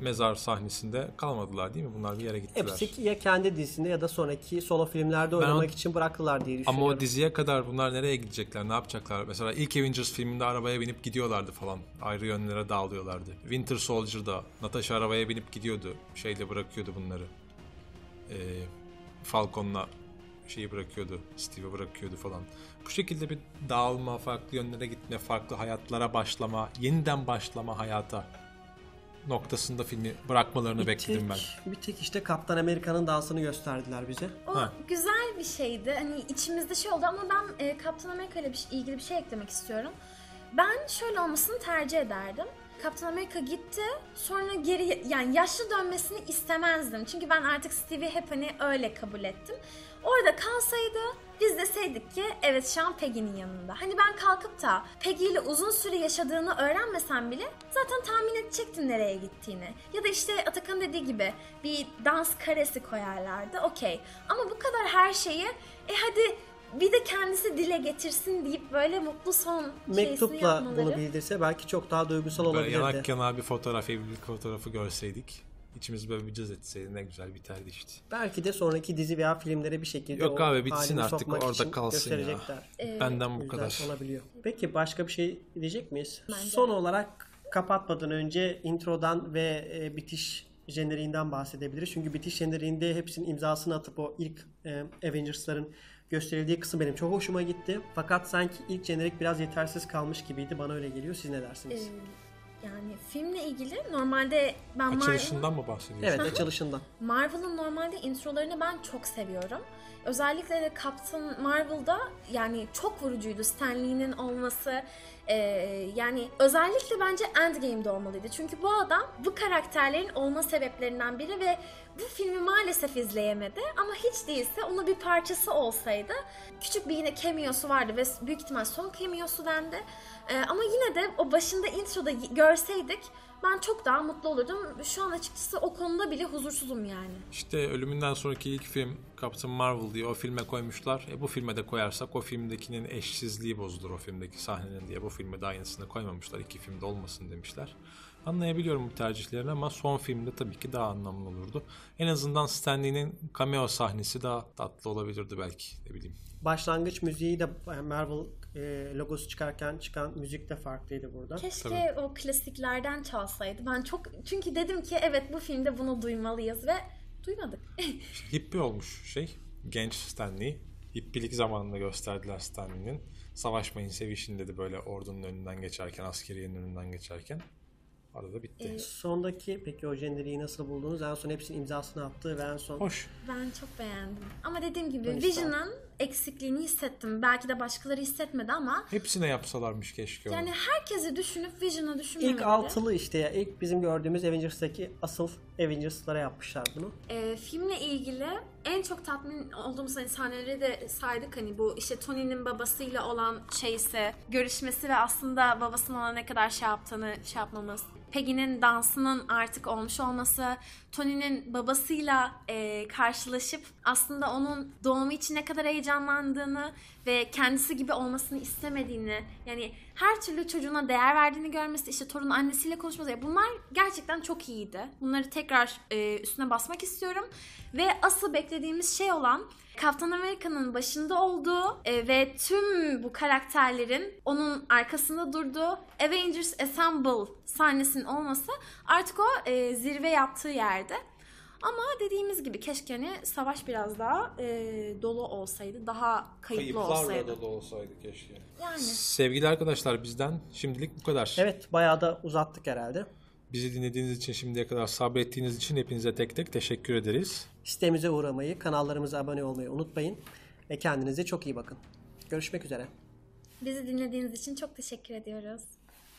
mezar sahnesinde kalmadılar değil mi? Bunlar bir yere gittiler. Hepsi ya kendi dizisinde ya da sonraki solo filmlerde oynamak o- için bıraktılar diye Ama düşünüyorum. o diziye kadar bunlar nereye gidecekler, ne yapacaklar? Mesela ilk Avengers filminde arabaya binip gidiyorlardı falan. Ayrı yönlere dağılıyorlardı. Winter Soldier'da Natasha arabaya binip gidiyordu. Şeyde bırakıyordu bunları. Ee, Falcon'la şeyi bırakıyordu. Steve'i bırakıyordu falan. Bu şekilde bir dağılma, farklı yönlere gitme, farklı hayatlara başlama, yeniden başlama hayata noktasında filmi bırakmalarını bekledim ben. Bir tek işte Kaptan Amerika'nın dansını gösterdiler bize. O Ha. güzel bir şeydi. Hani içimizde şey oldu ama ben e, Kaptan Amerika ile bir, şey- ilgili bir şey eklemek istiyorum. Ben şöyle olmasını tercih ederdim. Kaptan Amerika gitti. Sonra geri yani yaşlı dönmesini istemezdim. Çünkü ben artık Steve'i hep hani öyle kabul ettim. Orada kalsaydı biz deseydik ki evet şu an Peggy'nin yanında. Hani ben kalkıp da Peggy ile uzun süre yaşadığını öğrenmesem bile zaten tahmin edecektim nereye gittiğini. Ya da işte Atakan dediği gibi bir dans karesi koyarlardı. Okey. Ama bu kadar her şeyi e hadi bir de kendisi dile getirsin deyip böyle mutlu son Mektupla yapmaları. bunu bildirse belki çok daha duygusal Böyle olabilirdi. yanak yana bir fotoğraf, evlilik fotoğrafı görseydik. içimiz böyle bir cız etseydi ne güzel biterdi işte. Belki de sonraki dizi veya filmlere bir şekilde Yok o abi, bitsin artık, orada kalsın ya. gösterecekler. Benden bu kadar. olabiliyor. Peki başka bir şey diyecek miyiz? Bence. Son olarak kapatmadan önce introdan ve e, bitiş jeneriğinden bahsedebiliriz. Çünkü bitiş jeneriğinde hepsinin imzasını atıp o ilk e, Avengers'ların gösterildiği kısım benim çok hoşuma gitti. Fakat sanki ilk jenerik biraz yetersiz kalmış gibiydi. Bana öyle geliyor. Siz ne dersiniz? Ee, yani filmle ilgili normalde ben Marvel, Açılışından mı bahsediyorsun? evet, açılışından. Marvel'ın normalde introlarını ben çok seviyorum. Özellikle de Captain Marvel'da yani çok vurucuydu Stan Lee'nin olması. Ee, yani özellikle bence Endgame'de olmalıydı. Çünkü bu adam bu karakterlerin olma sebeplerinden biri ve bu filmi maalesef izleyemedi. Ama hiç değilse onun bir parçası olsaydı küçük bir yine cameo'su vardı ve büyük ihtimal son cameo'su dendi. Ee, ama yine de o başında introda görseydik ben çok daha mutlu olurdum. Şu an açıkçası o konuda bile huzursuzum yani. İşte ölümünden sonraki ilk film Captain Marvel diye o filme koymuşlar. E bu filme de koyarsak o filmdekinin eşsizliği bozulur o filmdeki sahnenin diye bu filme de aynısını koymamışlar. İki filmde olmasın demişler. Anlayabiliyorum bu tercihlerini ama son filmde tabii ki daha anlamlı olurdu. En azından Stanley'nin cameo sahnesi daha tatlı olabilirdi belki ne bileyim. Başlangıç müziği de Marvel e, logosu çıkarken çıkan müzik de farklıydı burada. Keşke o klasiklerden çalsaydı. Ben çok çünkü dedim ki evet bu filmde bunu duymalıyız ve duymadık. Hippie olmuş şey. Genç Stanley. Hippilik zamanında gösterdiler Stanley'nin. Savaşmayın sevişin dedi böyle ordunun önünden geçerken, askeriyenin önünden geçerken. Arada bitti. Sondaki peki o jeneriği nasıl buldunuz? En son hepsinin imzasını attı ve en son Hoş. ben çok beğendim. Ama dediğim gibi Vision'ın eksikliğini hissettim. Belki de başkaları hissetmedi ama Hepsine yapsalarmış keşke onu. yani herkesi düşünüp Vision'ı düşünmemeleri. ilk altılı işte ya ilk bizim gördüğümüz Avengers'taki asıl Avengers'lara yapmışlar bunu. Ee, filmle ilgili en çok tatmin olduğumuz hani sahneleri de saydık hani bu işte Tony'nin babasıyla olan şeyse görüşmesi ve aslında babasının ona ne kadar şey yaptığını şey yapmamız. Peggy'nin dansının artık olmuş olması, Tony'nin babasıyla e, karşılaşıp aslında onun doğumu için ne kadar heyecanlandığını ve kendisi gibi olmasını istemediğini yani her türlü çocuğuna değer verdiğini görmesi işte torun annesiyle konuşması ya bunlar gerçekten çok iyiydi. Bunları tekrar e, üstüne basmak istiyorum ve asıl beklediğimiz şey olan Kaptan Amerika'nın başında olduğu e, ve tüm bu karakterlerin onun arkasında durduğu Avengers Assemble sahnesinin olması artık o e, zirve yaptığı yerde. Ama dediğimiz gibi keşke hani savaş biraz daha e, dolu olsaydı, daha kayıplı olsaydı. dolu olsaydı keşke. Yani Sevgili arkadaşlar bizden şimdilik bu kadar. Evet bayağı da uzattık herhalde. Bizi dinlediğiniz için şimdiye kadar sabrettiğiniz için hepinize tek tek teşekkür ederiz. Sitemize uğramayı, kanallarımıza abone olmayı unutmayın. Ve kendinize çok iyi bakın. Görüşmek üzere. bizi dinlediğiniz için çok teşekkür ediyoruz.